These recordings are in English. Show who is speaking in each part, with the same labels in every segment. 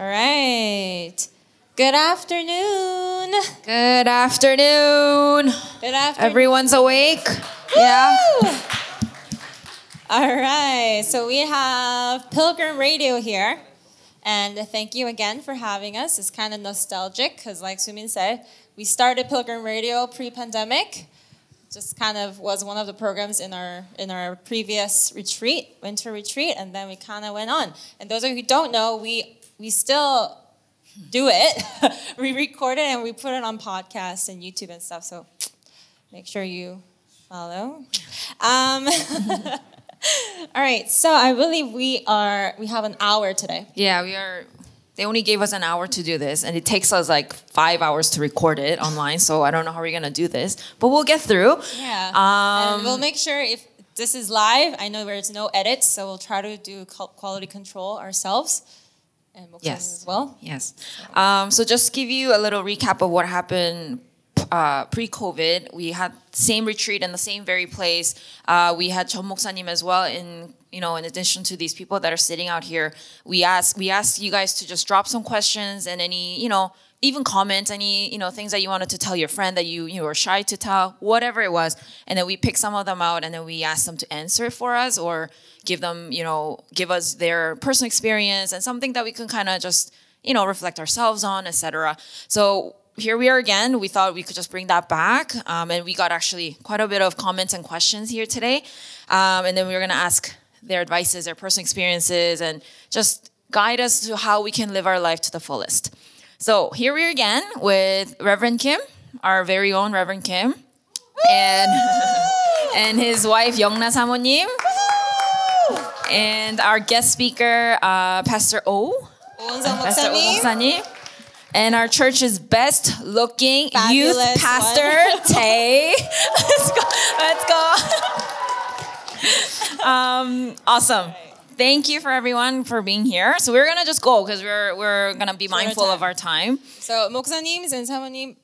Speaker 1: All right. Good afternoon.
Speaker 2: Good afternoon.
Speaker 1: Good afternoon.
Speaker 2: Everyone's awake? Yeah.
Speaker 1: All right. So we have Pilgrim Radio here. And thank you again for having us. It's kind of nostalgic because, like Sumin said, we started Pilgrim Radio pre-pandemic. Just kind of was one of the programs in our in our previous retreat, winter retreat, and then we kind of went on. And those of you who don't know, we we still do it. we record it and we put it on podcasts and YouTube and stuff. So make sure you follow. Um, all right. So I believe we are we have an hour today.
Speaker 2: Yeah, we are. They only gave us an hour to do this, and it takes us like five hours to record it online. So I don't know how we're gonna do this, but we'll get through.
Speaker 1: Yeah.
Speaker 2: Um,
Speaker 1: and we'll make sure if this is live, I know there's no edits, so we'll try to do quality control ourselves. And
Speaker 2: Yes.
Speaker 1: as well.
Speaker 2: Yes. Um, so just give you a little recap of what happened uh, pre-COVID. We had same retreat in the same very place. Uh, we had John Moksanim as well. In you know, in addition to these people that are sitting out here, we asked we asked you guys to just drop some questions and any you know even comments, any you know things that you wanted to tell your friend that you you were shy to tell, whatever it was, and then we pick some of them out and then we ask them to answer for us or give them you know give us their personal experience and something that we can kind of just you know reflect ourselves on, etc. So here we are again. We thought we could just bring that back, um, and we got actually quite a bit of comments and questions here today, um, and then we were gonna ask their advices, their personal experiences, and just guide us to how we can live our life to the fullest. So here we are again with Reverend Kim, our very own Reverend Kim, and and his wife Yongna 사모님, and our guest speaker uh, Pastor O,
Speaker 1: 오은성
Speaker 2: Pastor O
Speaker 1: 목사님.
Speaker 2: 목사님, and our church's best looking youth
Speaker 1: Fabulous
Speaker 2: pastor Tay. let's go. Let's go. um, awesome. Thank you for everyone for being here. So we're gonna just go because we're we're gonna be mindful of
Speaker 1: time.
Speaker 2: our time.
Speaker 1: So 목사님 and 사모님,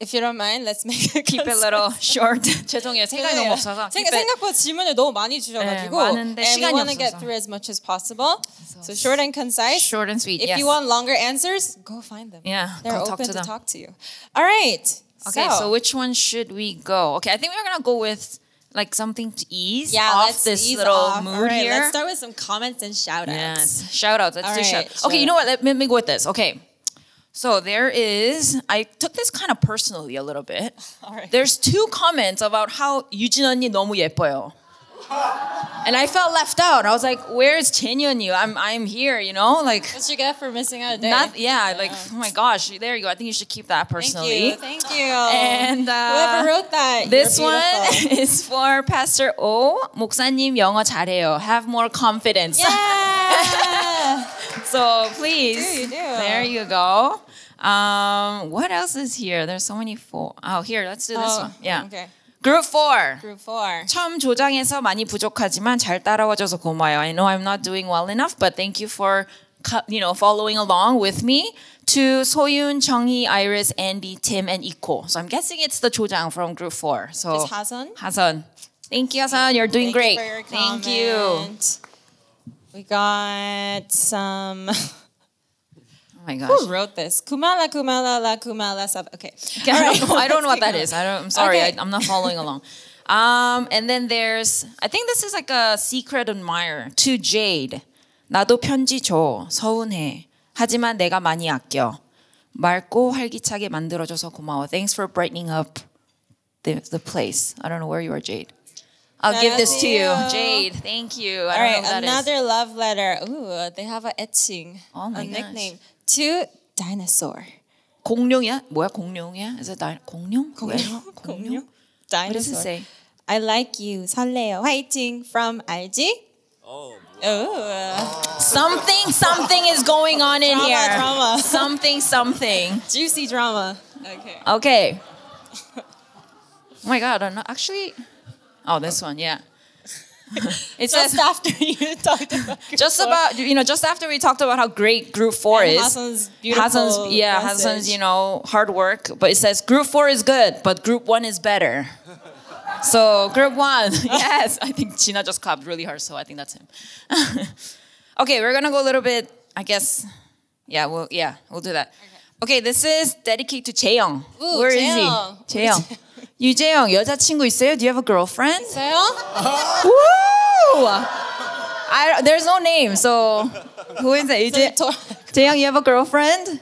Speaker 1: if you don't mind, let's make it
Speaker 2: Keep it a little short. 죄송해요. 시간이 너무 없어서.
Speaker 1: 생-
Speaker 2: Keep it-
Speaker 1: 생각보다 질문을 너무 많이 주셔가지고
Speaker 2: 네, 많은데
Speaker 1: and we
Speaker 2: 시간이
Speaker 1: want to get
Speaker 2: 없어서.
Speaker 1: through as much as possible. So short and concise.
Speaker 2: short and sweet.
Speaker 1: If
Speaker 2: yes.
Speaker 1: you want longer answers, go find them.
Speaker 2: Yeah,
Speaker 1: they're
Speaker 2: go
Speaker 1: open
Speaker 2: talk to
Speaker 1: to
Speaker 2: them.
Speaker 1: talk to you. All right.
Speaker 2: Okay, so, which one should we go? Okay, I think we're gonna go with like something to ease
Speaker 1: yeah,
Speaker 2: off
Speaker 1: let's
Speaker 2: this
Speaker 1: ease
Speaker 2: little
Speaker 1: off.
Speaker 2: mood
Speaker 1: All right,
Speaker 2: here.
Speaker 1: Let's start with some comments and shout outs.
Speaker 2: Yes. Shout outs. Let's
Speaker 1: All
Speaker 2: do
Speaker 1: right,
Speaker 2: shout.
Speaker 1: shout
Speaker 2: Okay, you know
Speaker 1: out.
Speaker 2: what? Let, let me go with this. Okay. So there is I took this kind of personally a little bit.
Speaker 1: All right.
Speaker 2: There's two comments about how 유진 언니 너무 예뻐요. And I felt left out. I was like, "Where's Jenny 언니? I'm I'm here, you know? Like
Speaker 1: What you get for missing out a day?
Speaker 2: not yeah, like oh my gosh, there you go. I think you should keep that
Speaker 1: Thank
Speaker 2: personally.
Speaker 1: you. Thank you.
Speaker 2: And uh,
Speaker 1: Whoever wrote that,
Speaker 2: This
Speaker 1: you're
Speaker 2: one
Speaker 1: beautiful.
Speaker 2: is for Pastor O. 목사님 영어 잘해요. Have more confidence.
Speaker 1: Yeah.
Speaker 2: So please,
Speaker 1: You do, you do.
Speaker 2: there you go. Um, what else is here? There's so many four. Oh, here, let's do this
Speaker 1: Oh,
Speaker 2: one. Yeah.
Speaker 1: Okay.
Speaker 2: Group four.
Speaker 1: Group four.
Speaker 2: 처음 조장에서 많이 부족하지만 잘 따라와줘서 고마워요. I know I'm not doing well enough, but thank you for co- you know following along with me. To 소윤, 정희, Iris, Andy, Tim, and Iko. So I'm guessing it's the 조장 from group four. So
Speaker 1: Just Hasan.
Speaker 2: Hasan. Thank you, Hasan. You're doing
Speaker 1: Thank
Speaker 2: great.
Speaker 1: You for your
Speaker 2: Thank you.
Speaker 1: comment. We got some.
Speaker 2: Oh my gosh.
Speaker 1: Who wrote this? Kumala, Kumala, la Kumala. Sab- Okay.
Speaker 2: I,
Speaker 1: All right,
Speaker 2: don't know, I don't know what
Speaker 1: let's
Speaker 2: that
Speaker 1: keep
Speaker 2: is. I don't, I'm sorry.
Speaker 1: Okay.
Speaker 2: I, I'm not following along. Um, and then there's, I think this is like a secret admirer to Jade. 나도 편지 줘. 서운해. 하지만 내가 많이 아껴. 맑고 활기차게 만들어줘서 고마워. Thanks for brightening up the, the place. I don't know where you are, Jade. I'll give this to you.
Speaker 1: Thank you.
Speaker 2: Jade, thank you. I
Speaker 1: All
Speaker 2: don't
Speaker 1: right,
Speaker 2: know who that is.
Speaker 1: another love letter. Ooh, they have a etching,
Speaker 2: Oh my
Speaker 1: a
Speaker 2: gosh.
Speaker 1: nickname to dinosaur.
Speaker 2: 공룡이야? 뭐야 공룡이야? Is it di- 공룡?
Speaker 1: 공룡?
Speaker 2: 뭐야?
Speaker 1: 공룡?
Speaker 2: What does it
Speaker 1: Dinosaur.
Speaker 2: say?
Speaker 1: I like you. 설레요. 화이팅 from 알지? Oh.
Speaker 2: Something, something is going on in
Speaker 1: Drama,
Speaker 2: here.
Speaker 1: drama.
Speaker 2: Something, something.
Speaker 1: Juicy drama. Okay.
Speaker 2: Okay. Oh my god, I'm not actually. Oh, this one, yeah. It
Speaker 1: Just
Speaker 2: says
Speaker 1: after you talked about
Speaker 2: just about you know just after we talked about how great Group Four
Speaker 1: And
Speaker 2: is.
Speaker 1: Hassan's beautiful
Speaker 2: Hassan's yeah,
Speaker 1: message.
Speaker 2: Hassan's you know hard work, but it says Group Four is good, but Group One is better. So Group One, yes, I think Gina just clapped really hard, so I think that's him. okay, we're gonna go a little bit, I guess, Yeah, we'll yeah, we'll do that. Okay, this is dedicated to Jaeyoung.
Speaker 1: Ooh,
Speaker 2: Where is he? Jaeyoung. 유재영 여자친구 있어요? Do you have a girlfriend?
Speaker 1: 있어요?
Speaker 2: Woo! I, there's no name, so who is it? 유재,
Speaker 1: 저-
Speaker 2: Jaeyoung, you have a girlfriend?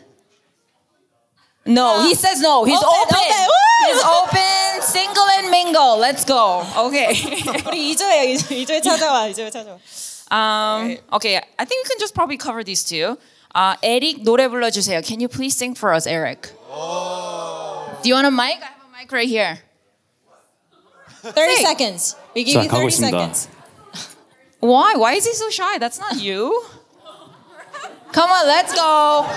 Speaker 2: No, he says no. He's
Speaker 1: Open,
Speaker 2: open.
Speaker 1: open. Woo!
Speaker 2: He's open, single and mingle. Let's go. Okay.
Speaker 1: 우리 이조예요. 이조, 이조에 찾아와. 이조에 찾아와.
Speaker 2: Um, okay, I think we can just probably cover these two. Uh, Eric 노래 불러주세요. Can you please sing for us, Eric? Do you want a mic? mic right here.
Speaker 1: 30 seconds. We give you 30 seconds.
Speaker 2: Why? Why is he so shy? That's not you. Come on, let's go.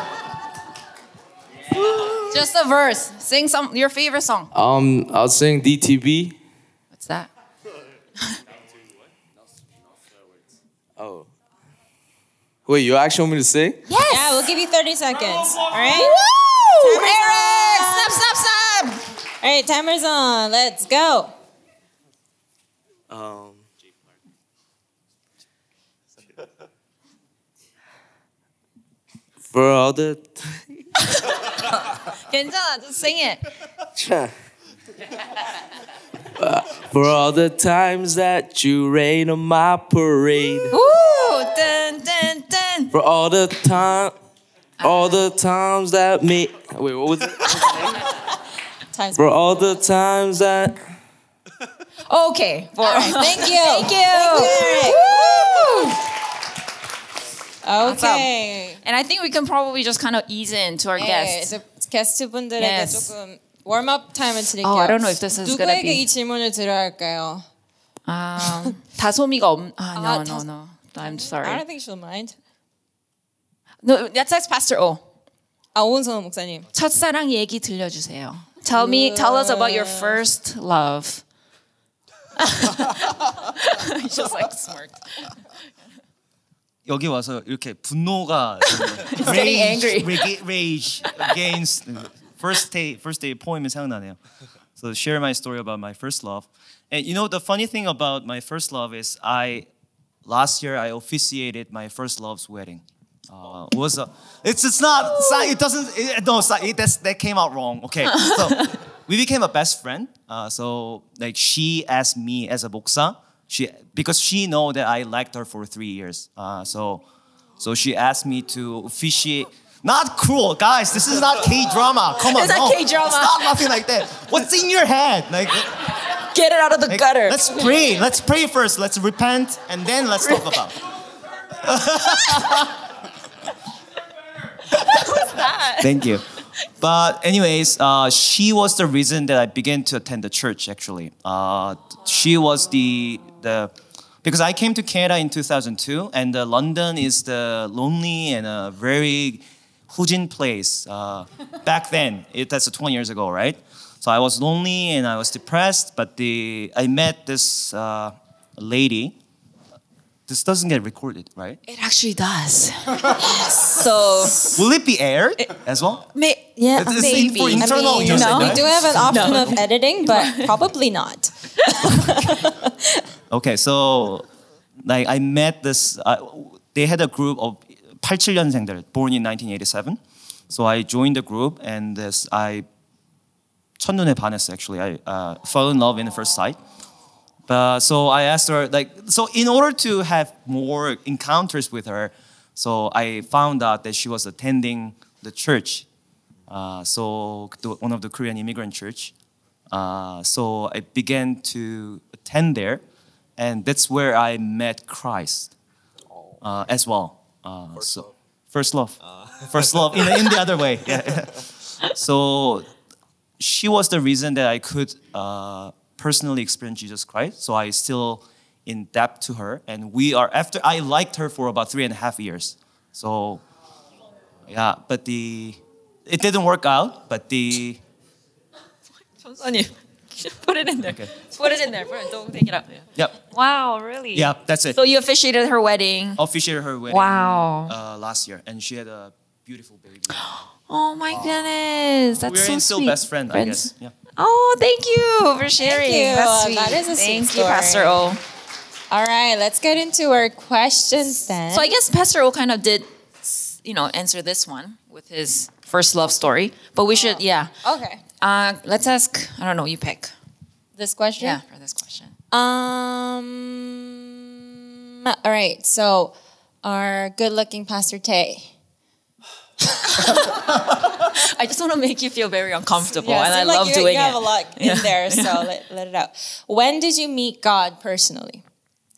Speaker 2: Just a verse. Sing some your favorite song.
Speaker 3: Um, I'll sing DTB.
Speaker 2: What's that?
Speaker 3: oh. Wait, you actually want me to sing?
Speaker 2: Yes.
Speaker 1: Yeah, we'll give you 30 seconds. All right?
Speaker 2: Woo! Eric.
Speaker 1: All right, timer's on. Let's go.
Speaker 3: Um. For all the
Speaker 2: 괜찮아, just sing it.
Speaker 3: Uh, for all the times that you rain on my parade.
Speaker 2: Woo! Dun, dun, dun.
Speaker 3: For all the time, all the times that me. Wait, what was it?
Speaker 1: Time's
Speaker 3: For all the times that.
Speaker 2: Okay. For,
Speaker 1: All right, thank you.
Speaker 2: Thank you.
Speaker 1: Eric.
Speaker 2: Woo!
Speaker 1: Okay.
Speaker 2: And I think we can probably just kind of ease into our
Speaker 1: 네,
Speaker 2: guests.
Speaker 1: 이제 게스트분들에게
Speaker 2: Yes.
Speaker 1: 조금 웜업 타임을 드릴게요.
Speaker 2: Oh, I don't know if this is gonna
Speaker 1: 누구에게
Speaker 2: be-
Speaker 1: 이 질문을 드려야 할까요?
Speaker 2: 아, 다솜이가 없. 아, no,
Speaker 1: 아,
Speaker 2: no,
Speaker 1: 다-
Speaker 2: no. I'm
Speaker 1: I don't
Speaker 2: sorry.
Speaker 1: think she'll mind.
Speaker 2: No, that's that's Pastor O.
Speaker 1: 아, 오은성 목사님.
Speaker 2: 첫사랑 얘기 들려주세요. Tell me, tell us about your first love. He's just like smirked.
Speaker 4: 여기 와서 이렇게 분노가
Speaker 2: getting angry.
Speaker 4: rage, rage against first day first day poem이 생각나네요. So share my story about my first love. And you know the funny thing about my first love is I last year I officiated my first love's wedding. Uh, was a, it's it's not it's not- it doesn't it, no it's not, it, that's, that came out wrong. Okay, so we became a best friend. Uh, so like she asked me as a 목사, she because she know that I liked her for three years. Uh, so so she asked me to officiate. Not cruel, guys. This is not K drama. Come on,
Speaker 2: It's not
Speaker 4: no.
Speaker 2: K-drama.
Speaker 4: It's not nothing like that. What's in your head? Like,
Speaker 2: Get it out of the
Speaker 4: like,
Speaker 2: gutter.
Speaker 4: let's pray. Let's pray first. Let's repent, and then let's talk about. Thank you. But anyways, uh, she was the reason that I began to attend the church. Actually, uh, she was the the because I came to Canada in 2002, and uh, London is the lonely and a very Hujin place. Uh, back then, it, that's 20 years ago, right? So I was lonely and I was depressed. But the I met this uh, lady. This doesn't get recorded, right?
Speaker 2: It actually does. so
Speaker 4: Will it be aired as well?
Speaker 2: may, yeah,
Speaker 4: It's- it's
Speaker 2: maybe.
Speaker 4: for internal
Speaker 1: I mean,
Speaker 4: use,
Speaker 1: we
Speaker 4: right?
Speaker 1: do have an option of editing, but probably not.
Speaker 4: Okay, so like I met this. Uh, they had a group of 87년생들 born in 1987. So I joined the group, and this I 첫눈에 반했어. Actually, I uh, fell in love in the first sight. But so I asked her like so in order to have more encounters with her, so I found out that she was attending the church. Uh, so the, one of the Korean immigrant church. Uh, so I began to attend there, and that's where I met Christ uh, as well. Uh, so first love, first love in, in the other way. Yeah. so she was the reason that I could uh, personally experience Jesus Christ. So I still in debt to her, and we are after I liked her for about three and a half years. So yeah, but the it didn't work out. But the
Speaker 2: 전사님, put it in there.
Speaker 4: Okay.
Speaker 2: Put it in there. Put it, don't take it out.
Speaker 4: yep,
Speaker 2: Wow, really?
Speaker 4: yeah, that's it.
Speaker 2: So you officiated her wedding.
Speaker 4: Officiated her wedding
Speaker 2: Wow.
Speaker 4: uh, last year, and she had a beautiful baby.
Speaker 2: Oh my goodness, that's
Speaker 4: We're
Speaker 2: so
Speaker 4: in still
Speaker 2: sweet.
Speaker 4: best friend, I
Speaker 2: Friends.
Speaker 4: guess. Yeah.
Speaker 2: Oh, thank you for sharing.
Speaker 1: you.
Speaker 2: That's sweet.
Speaker 1: That is a sweet
Speaker 2: Thank you,
Speaker 1: story.
Speaker 2: Pastor O.
Speaker 1: All right, let's get into our questions then.
Speaker 2: So I guess Pastor O kind of did, you know, answer this one with his first love story. But we should, yeah.
Speaker 1: Okay.
Speaker 2: Uh, let's ask. I don't know. You pick.
Speaker 1: This question?
Speaker 2: Yeah, for this question.
Speaker 1: Um. All right. So, our good-looking Pastor Tay.
Speaker 2: I just want to make you feel very uncomfortable,
Speaker 1: Yeah,
Speaker 2: and I
Speaker 1: like
Speaker 2: love
Speaker 1: you,
Speaker 2: doing
Speaker 1: you have
Speaker 2: it.
Speaker 1: a lot in there, so let, let it out. When did you meet God personally?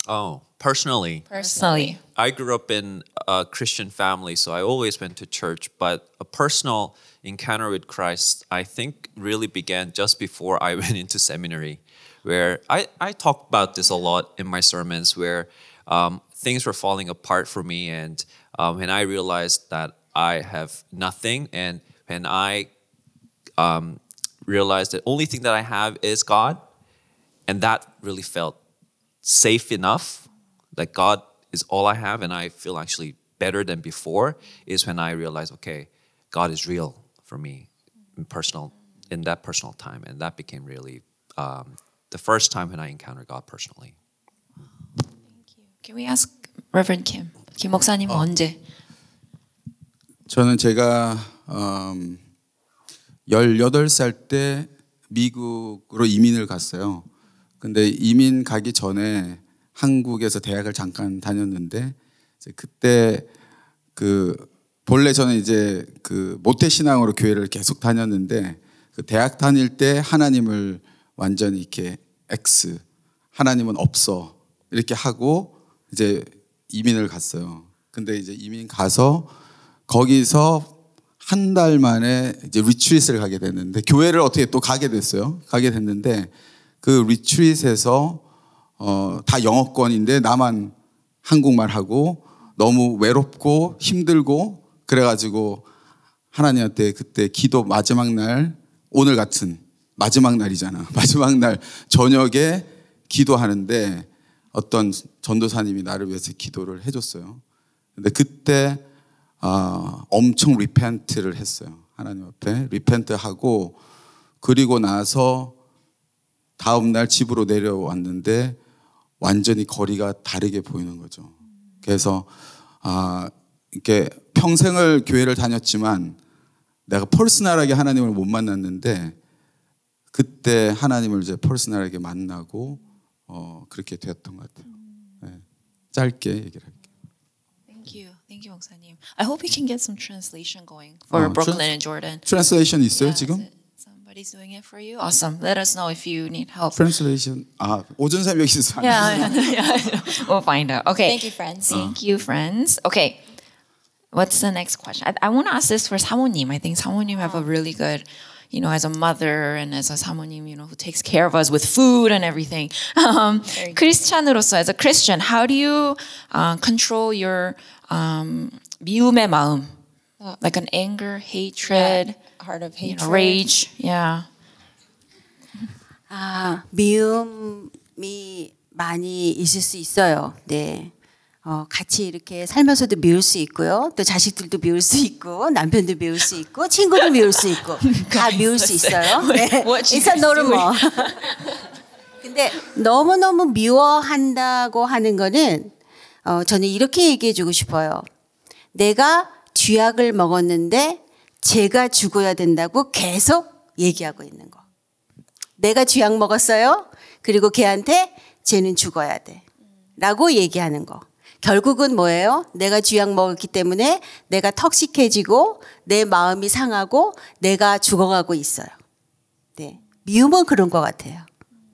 Speaker 5: Oh, personally,
Speaker 2: Personally,
Speaker 5: I grew up in a Christian family, so I always went to church. But a personal encounter with Christ, I think, really began just before I went into seminary, where I, I talk about this a lot in my sermons, where um, things were falling apart for me. And um, when I realized that I have nothing, and when I um, realized the only thing that I have is God, and that really felt safe enough that God is all I have and I feel actually better than before is when I realized, okay, God is real for me in personal in that personal time. And that became really um, the first time when I encountered God personally.
Speaker 2: can we ask Reverend Kim? 김 목사님 언제?
Speaker 6: 저는 제가 음, 18살 때 미국으로 이민을 갔어요. 근데 이민 가기 전에 한국에서 대학을 잠깐 다녔는데 그때 그 본래 저는 이제 그 모태 신앙으로 교회를 계속 다녔는데 그 대학 다닐 때 하나님을 완전히 이렇게 X 하나님은 없어 이렇게 하고 이제 이민을 갔어요. 근데 이제 이민 가서 거기서 한 달 만에 이제 리트릿을 가게 됐는데 교회를 어떻게 또 가게 됐어요. 가게 됐는데 그 리트릿에서 어, 다 영어권인데 나만 한국말 하고 너무 외롭고 힘들고 그래가지고 하나님한테 그때 기도 마지막 날 오늘 같은 마지막 날이잖아. 마지막 날 저녁에 기도하는데 어떤 전도사님이 나를 위해서 기도를 해줬어요. 근데 그때 아, 엄청 리펜트를 했어요. 하나님 앞에 리펜트 하고 그리고 나서 다음 날 집으로 내려왔는데 완전히 거리가 다르게 보이는 거죠. 그래서 아 이렇게 평생을 교회를 다녔지만 내가 퍼스널하게 하나님을 못 만났는데 그때 하나님을 이제 퍼스널하게 만나고 어 그렇게 되었던 것 같아요. 네. 짧게 얘기를 할게요.
Speaker 2: Thank you, thank you, 목사님. I hope we can get some translation going for
Speaker 6: 어,
Speaker 2: Brooklyn
Speaker 6: trans-
Speaker 2: and Jordan.
Speaker 6: 트랜스레이션 있어요
Speaker 2: Yeah, is
Speaker 6: 지금?
Speaker 2: it- Somebody's doing it for you. Awesome. Let us know if you need help.
Speaker 6: 트랜스레이션 아 오전삼 여기 있어서
Speaker 2: Yeah, yeah, yeah. we'll find out. Okay.
Speaker 1: Thank you, friends.
Speaker 2: Thank you, friends. Okay. What's the next question? I, I want to ask this for 사모님. I think 사모님 have a really good, you know, as a mother and as a 사모님, you know, who takes care of us with food and everything. Um, 크리스찬으로서, as a Christian, how do you uh, control your um, 미움의 마음? Like an anger, hatred,
Speaker 1: Heart of
Speaker 2: you
Speaker 1: hatred.
Speaker 2: know, rage. Yeah.
Speaker 7: 아, 미움이 많이 있을 수 있어요. 네. 어, 같이 이렇게 살면서도 미울 수 있고요. 또 자식들도 미울 수 있고, 남편도 미울 수 있고, 친구도 미울 수 있고, 다 미울 수 있어요. 네.
Speaker 2: You
Speaker 7: It's a normal. 근데 너무너무 미워한다고 하는 거는, 어, 저는 이렇게 얘기해 주고 싶어요. 내가 쥐약을 먹었는데, 제가 죽어야 된다고 계속 얘기하고 있는 거. 내가 쥐약 먹었어요. 그리고 걔한테 쟤는 죽어야 돼. 라고 얘기하는 거. 결국은 뭐예요? 내가 쥐약 먹었기 때문에 내가 턱식해지고 내 마음이 상하고 내가 죽어가고 있어요. 네. 미움은 그런 것 같아요.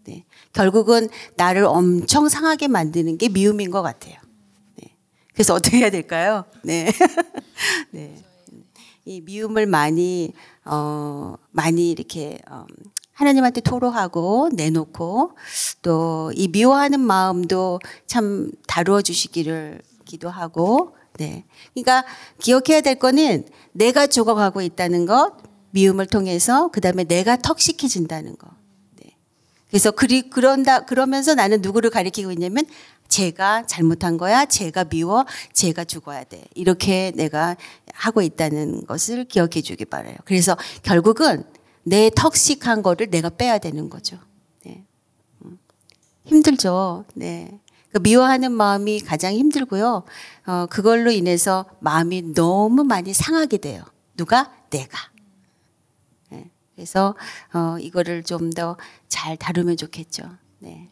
Speaker 7: 네. 결국은 나를 엄청 상하게 만드는 게 미움인 것 같아요. 네. 그래서 어떻게 해야 될까요? 네. 네. 이 미움을 많이 어 많이 이렇게 어, 하나님한테 토로하고 내놓고 또 이 미워하는 마음도 참 다루어 주시기를 기도하고 네. 그러니까 기억해야 될 거는 내가 죽어가고 있다는 것 미움을 통해서 그다음에 내가 턱식해진다는 거. 네. 그래서 그리 그런다 그러면서 나는 누구를 가리키고 있냐면 제가 잘못한 거야. 제가 미워. 제가 죽어야 돼. 이렇게 내가 하고 있다는 것을 기억해 주기 바라요. 그래서 결국은 내 턱식한 거를 내가 빼야 되는 거죠. 네. 음. 힘들죠. 네. 그 미워하는 마음이 가장 힘들고요. 어, 그걸로 인해서 마음이 너무 많이 상하게 돼요. 누가? 내가. 네. 그래서 어, 이거를 좀 더 잘 다루면 좋겠죠. 네.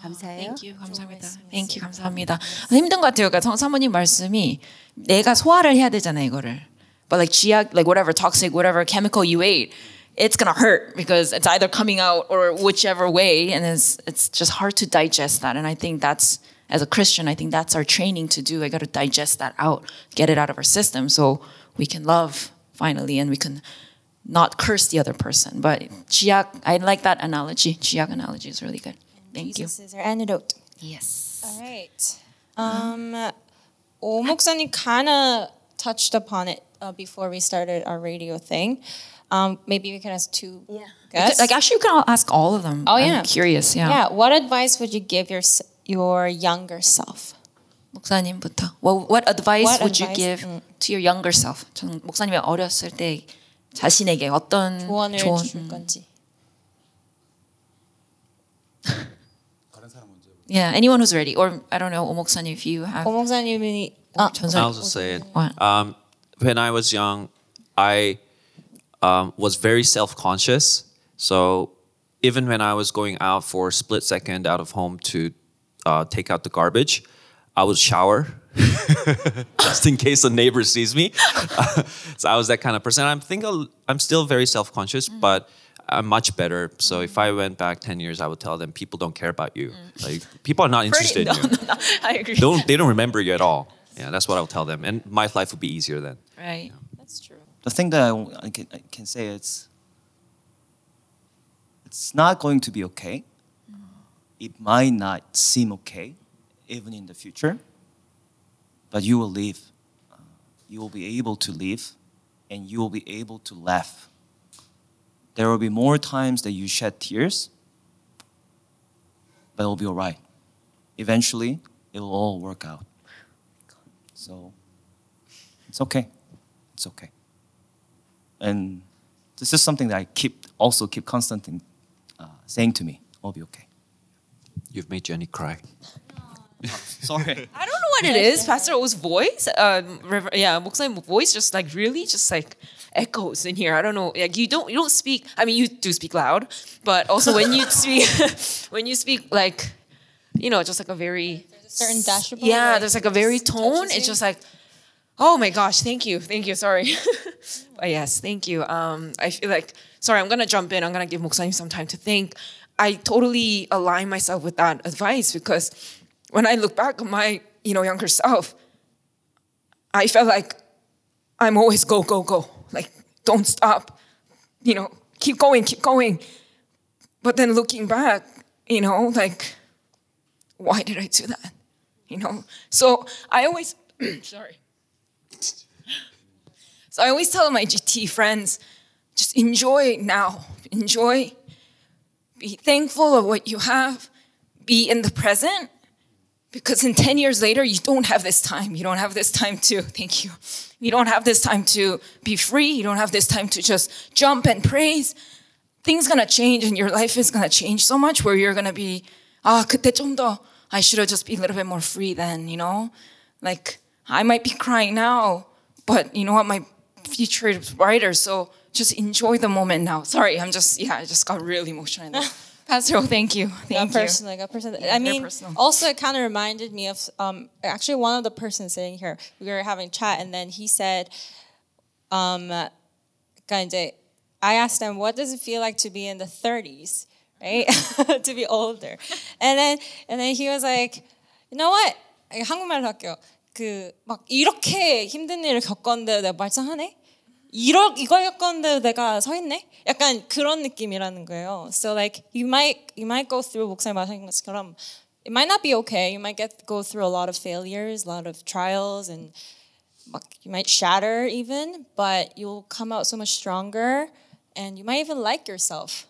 Speaker 7: 감사해요.
Speaker 2: Thank you. 감사합니다. Thank you. 감사합니다. 힘든 것 같아요. 그러니까 성- 사모님 말씀이 내가 소화를 해야 되잖아요, 이거를. But like like whatever toxic, whatever chemical you ate, it's gonna hurt because it's either coming out or whichever way, and it's it's just hard to digest that. And I think that's as a Christian, I think that's our training to do. I got to digest that out, get it out of our system, so we can love finally, and we can not curse the other person. But chiak, I like that analogy. Chiak analogy is really good. Thank
Speaker 1: Jesus you. Is our antidote.
Speaker 2: Yes.
Speaker 1: All right. Um, Omoksani kind of touched upon it uh, before we started our radio thing. Um, maybe we can ask two guests.
Speaker 2: Like actually, you can all ask all of them.
Speaker 1: Oh,
Speaker 2: I'm
Speaker 1: yeah.
Speaker 2: curious. Yeah.
Speaker 1: yeah. What advice would you give your s- your younger self?
Speaker 2: 목사님부터. What what advice
Speaker 1: What
Speaker 2: would you
Speaker 1: advice?
Speaker 2: give to your younger self? 전 목사님이 어렸을 때 자신에게 어떤
Speaker 1: 조언을
Speaker 2: 조언?
Speaker 1: 줄 건지.
Speaker 2: Yeah, anyone who's ready, or I don't know, 오 목사님, if you have.
Speaker 1: 오 목사님이 아,
Speaker 2: 전설.
Speaker 5: I'll just say it.
Speaker 2: What?
Speaker 5: Um, when I was young, I um, was very self conscious. So even when I was going out for a split second out of home to uh, take out the garbage, I would shower just in case a neighbor sees me. so I was that kind of person. I think I'll- I'm still very self conscious, but I'm much better. So if I went back 10 years, I would tell them people don't care about you. Like people are not interested in you.
Speaker 2: I agree.
Speaker 5: Don't, they don't remember you at all. Yeah, that's what I'll tell them. And my life would be easier then.
Speaker 2: Right.
Speaker 1: True.
Speaker 4: The thing that I, I can, I can say is it's not going to be okay. It might not seem okay, even in the future, but you will live. Uh, you will be able to live, and you will be able to laugh. There will be more times that you shed tears, but it will be all right. Eventually, it will all work out. So, it's okay. It's okay and this is something that I keep also keep constantly uh, saying to me, "I'll be okay."
Speaker 5: You've made Jenny cry.
Speaker 4: Oh, sorry.
Speaker 2: I don't know what it is, Pastor O's voice. Um, Rever- yeah, Moksaim's voice just like really just like echoes in here. I don't know. Like you don't you don't speak. I mean, you do speak loud, but also when you speak, when you speak like, you know, just like a very a
Speaker 1: certain dash.
Speaker 2: Yeah, there's like a very tone. It's just like Oh my gosh, thank you. Thank you. Sorry. yes, thank you. Um, I feel like, sorry, I'm going to jump in. I'm going to give Muksanim some time to think. I totally align myself with that advice because when I look back at my, you know, younger self, I felt like I'm always go, go, go. Like, don't stop. You know, keep going, keep going. But then looking back, you know, like, why did I do that? You know? So I always, sorry. So I always tell my GT friends, just enjoy now. Enjoy. Be thankful of what you have. Be in the present. Because in 10 years later, you don't have this time. You don't have this time to, thank you. You don't have this time to be free. You don't have this time to just jump and praise. Things gonna change and your life is gonna change so much where you're gonna be, 아, 그때 좀 더, I should have just been a little bit more free then, you know? Like, I might be crying now, but you know what? My future is brighter. So just enjoy the moment now. Sorry, I'm just, yeah, I just got really emotional. now. Pastor, O, thank you.
Speaker 1: Got
Speaker 2: Thank you.
Speaker 1: personal, got personal.
Speaker 2: Yeah,
Speaker 1: I
Speaker 2: very
Speaker 1: mean,
Speaker 2: personal.
Speaker 1: also it kind of reminded me of um, actually one of the persons sitting here. We were having chat, and then he said, um, 그러니까 이제 I asked him, what does it feel like to be in the 30s, right? to be older, and then and then he was like, you know what? 한국말로 할게요. 그 막 이렇게 힘든 일을 겪었는데 내가 말짱하네. 이러 이걸 겪었는데 내가 서 있네. 약간 그런 느낌이라는 거예요. So like you might you might go through 목사님 말하신 것처럼 it might not be okay. You might get go through a lot of failures, a lot of trials, and 막 you might shatter even, but you'll come out so much stronger, and you might even like yourself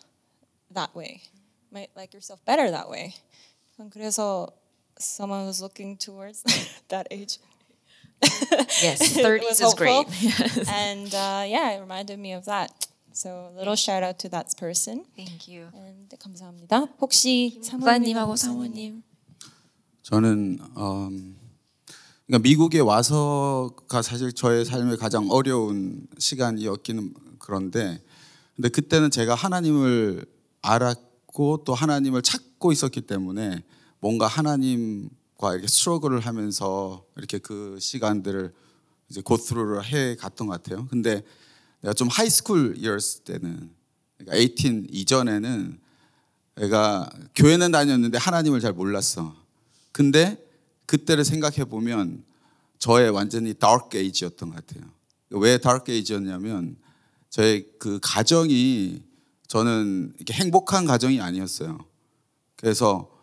Speaker 1: that way. You might like yourself better that way. 전 그래서 someone was looking towards that age.
Speaker 2: Yes,
Speaker 1: It
Speaker 2: 30s
Speaker 1: was
Speaker 2: is great.
Speaker 1: hopeful. and uh, yeah, it reminded me of that. So a little shout out to that person.
Speaker 2: Thank you.
Speaker 1: And 감사합니다. 혹시
Speaker 2: 목사님하고
Speaker 1: 사모님.
Speaker 6: 저는 음, 그러니까 미국에 와서가 사실 저의 삶의 가장 어려운 시간이었기는 그런데 근데 그때는 제가 하나님을 알았고 또 하나님을 찾고 있었기 때문에 뭔가 하나님과 이렇게 스트러글을 하면서 이렇게 그 시간들을 이제 고스루를 해 갔던 것 같아요. 근데 내가 좀 하이스쿨 이었을 때는 그러니까 18 이전에는 내가 교회는 다녔는데 하나님을 잘 몰랐어. 근데 그때를 생각해 보면 저의 완전히 다크 에이지였던 것 같아요. 왜 다크 에이지였냐면 저의 그 가정이 저는 이렇게 행복한 가정이 아니었어요. 그래서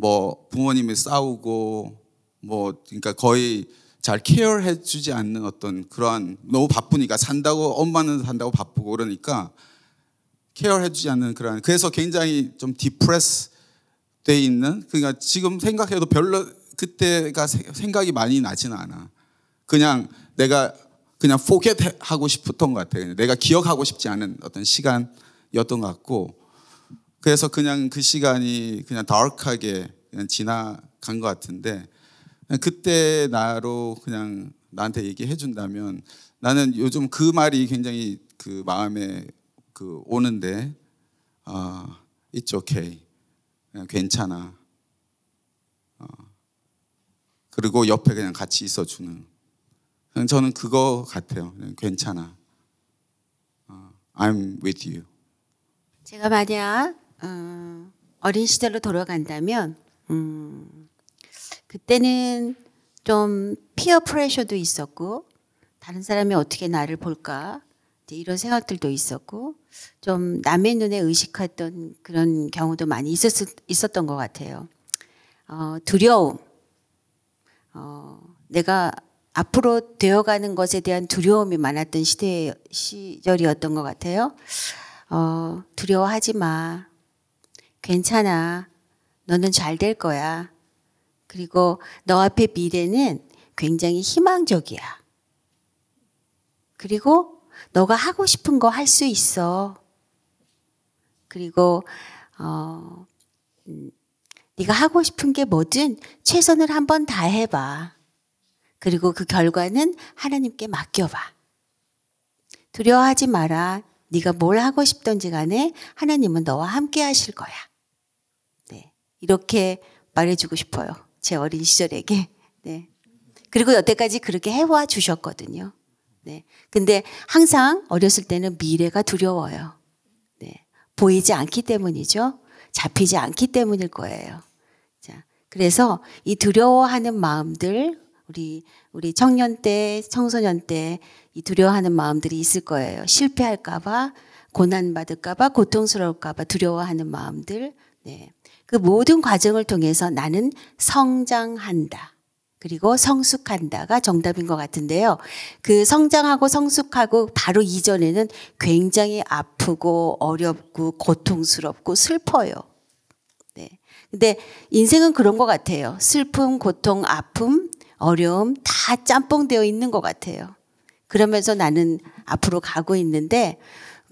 Speaker 6: 뭐 부모님이 싸우고 뭐 그러니까 거의 잘 케어해 주지 않는 어떤 그러한 너무 바쁘니까 산다고 엄마는 산다고 바쁘고 그러니까 케어해 주지 않는 그런 그래서 굉장히 좀 디프레스 돼 있는 그러니까 지금 생각해도 별로 그때가 세- 생각이 많이 나지는 않아. 그냥 내가 그냥 포켓 하고 싶었던 것 같아요. 내가 기억하고 싶지 않은 어떤 시간이었던 것 같고 그래서 그냥 그 시간이 그냥 다크하게 그냥 지나간 것 같은데 그때 나로 그냥 나한테 얘기해 준다면 나는 요즘 그 말이 굉장히 그 마음에 그 오는데 아 it's okay. 괜찮아. 어, 그리고 옆에 그냥 같이 있어 주는. 그냥 저는 그거 같아요. 괜찮아. 어, I'm with you.
Speaker 7: 제가 만약 어, 어린 시절로 돌아간다면 음, 그때는 좀 피어 프레셔도 있었고 다른 사람이 어떻게 나를 볼까 이런 생각들도 있었고 좀 남의 눈에 의식했던 그런 경우도 많이 있었, 있었던 것 같아요. 어, 두려움, 어, 내가 앞으로 되어가는 것에 대한 두려움이 많았던 시대 시절이었던 것 같아요. 어, 두려워하지 마. 괜찮아. 너는 잘 될 거야. 그리고 너 앞에 미래는 굉장히 희망적이야. 그리고 너가 하고 싶은 거 할 수 있어. 그리고 어, 음, 네가 하고 싶은 게 뭐든 최선을 한번 다 해봐. 그리고 그 결과는 하나님께 맡겨봐. 두려워하지 마라. 네가 뭘 하고 싶던지 간에 하나님은 너와 함께 하실 거야. 네. 이렇게 말해주고 싶어요. 제 어린 시절에게. 네. 그리고 여태까지 그렇게 해와 주셨거든요. 네. 근데 항상 어렸을 때는 미래가 두려워요. 네. 보이지 않기 때문이죠. 잡히지 않기 때문일 거예요. 자, 그래서 이 두려워하는 마음들, 우리, 우리 청년 때, 청소년 때 이 두려워하는 마음들이 있을 거예요. 실패할까봐, 고난받을까봐, 고통스러울까봐 두려워하는 마음들. 네. 그 모든 과정을 통해서 나는 성장한다. 그리고 성숙한다가 정답인 것 같은데요. 그 성장하고 성숙하고 바로 이전에는 굉장히 아프고 어렵고 고통스럽고 슬퍼요. 네. 근데 인생은 그런 것 같아요. 슬픔, 고통, 아픔, 어려움 다 짬뽕되어 있는 것 같아요. 그러면서 나는 앞으로 가고 있는데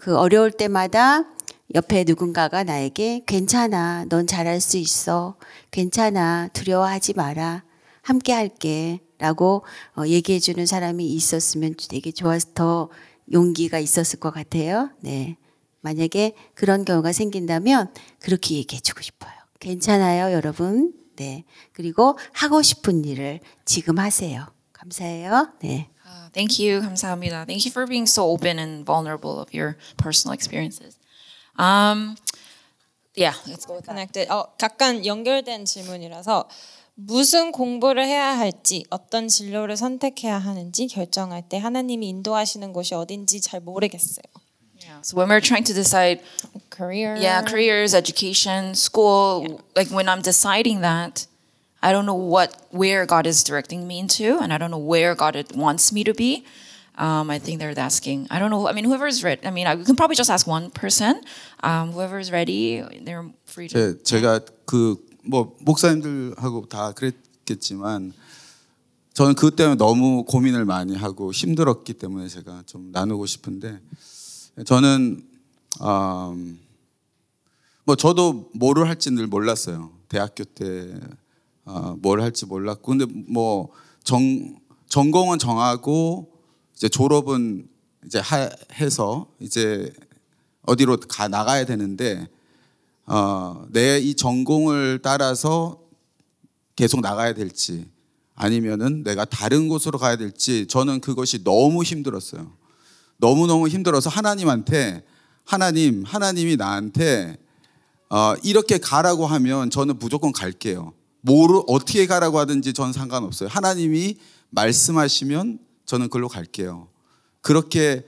Speaker 7: 그 어려울 때마다 옆에 누군가가 나에게 괜찮아. 넌 잘할 수 있어. 괜찮아. 두려워하지 마라. 함께 할게. 라고 어, 얘기해 주는 사람이 있었으면 되게 좋아서 더 용기가 있었을 것 같아요. 네. 만약에 그런 경우가 생긴다면 그렇게 얘기해 주고 싶어요. 괜찮아요, 여러분. 네. 그리고 하고 싶은 일을 지금 하세요. 감사해요. 네.
Speaker 2: Uh, thank you, 감사합니다. Thank you for being so open and vulnerable of your personal experiences. Um, yeah, let's go with
Speaker 1: connected. 어, 약간 연결된 질문이라서 무슨 공부를 해야 할지, 어떤 진로를 선택해야 하는지 결정할 때 하나님이 인도하시는 곳이 어딘지 잘 모르겠어요.
Speaker 2: Yeah. So when we're trying to decide,
Speaker 1: Career.
Speaker 2: yeah, careers, education, school, like when I'm deciding that, I don't know what where God is directing me into, and I don't know where God wants me to be. Um, I think they're asking. I don't know. I mean, whoever's ready. I mean, I, we can probably just ask one person. Um, whoever's ready, they're free to.
Speaker 6: 제, 제가 그 뭐 목사님들하고 다 그랬겠지만 저는 그것 때문에 너무 고민을 많이 하고 힘들었기 때문에 제가 좀 나누고 싶은데 저는 음, 뭐 저도 뭐를 할지 늘 몰랐어요. 대학교 때 어, 뭘 할지 몰랐고 근데 뭐 정 전공은 정하고 이제 졸업은 이제 하, 해서 이제 어디로 가 나가야 되는데 어, 내 이 전공을 따라서 계속 나가야 될지 아니면은 내가 다른 곳으로 가야 될지 저는 그것이 너무 힘들었어요. 너무너무 힘들어서 하나님한테 하나님 하나님이 나한테 어, 이렇게 가라고 하면 저는 무조건 갈게요. 뭐로 어떻게 가라고 하든지 저는 상관없어요. 하나님이 말씀하시면 저는 그걸로 갈게요. 그렇게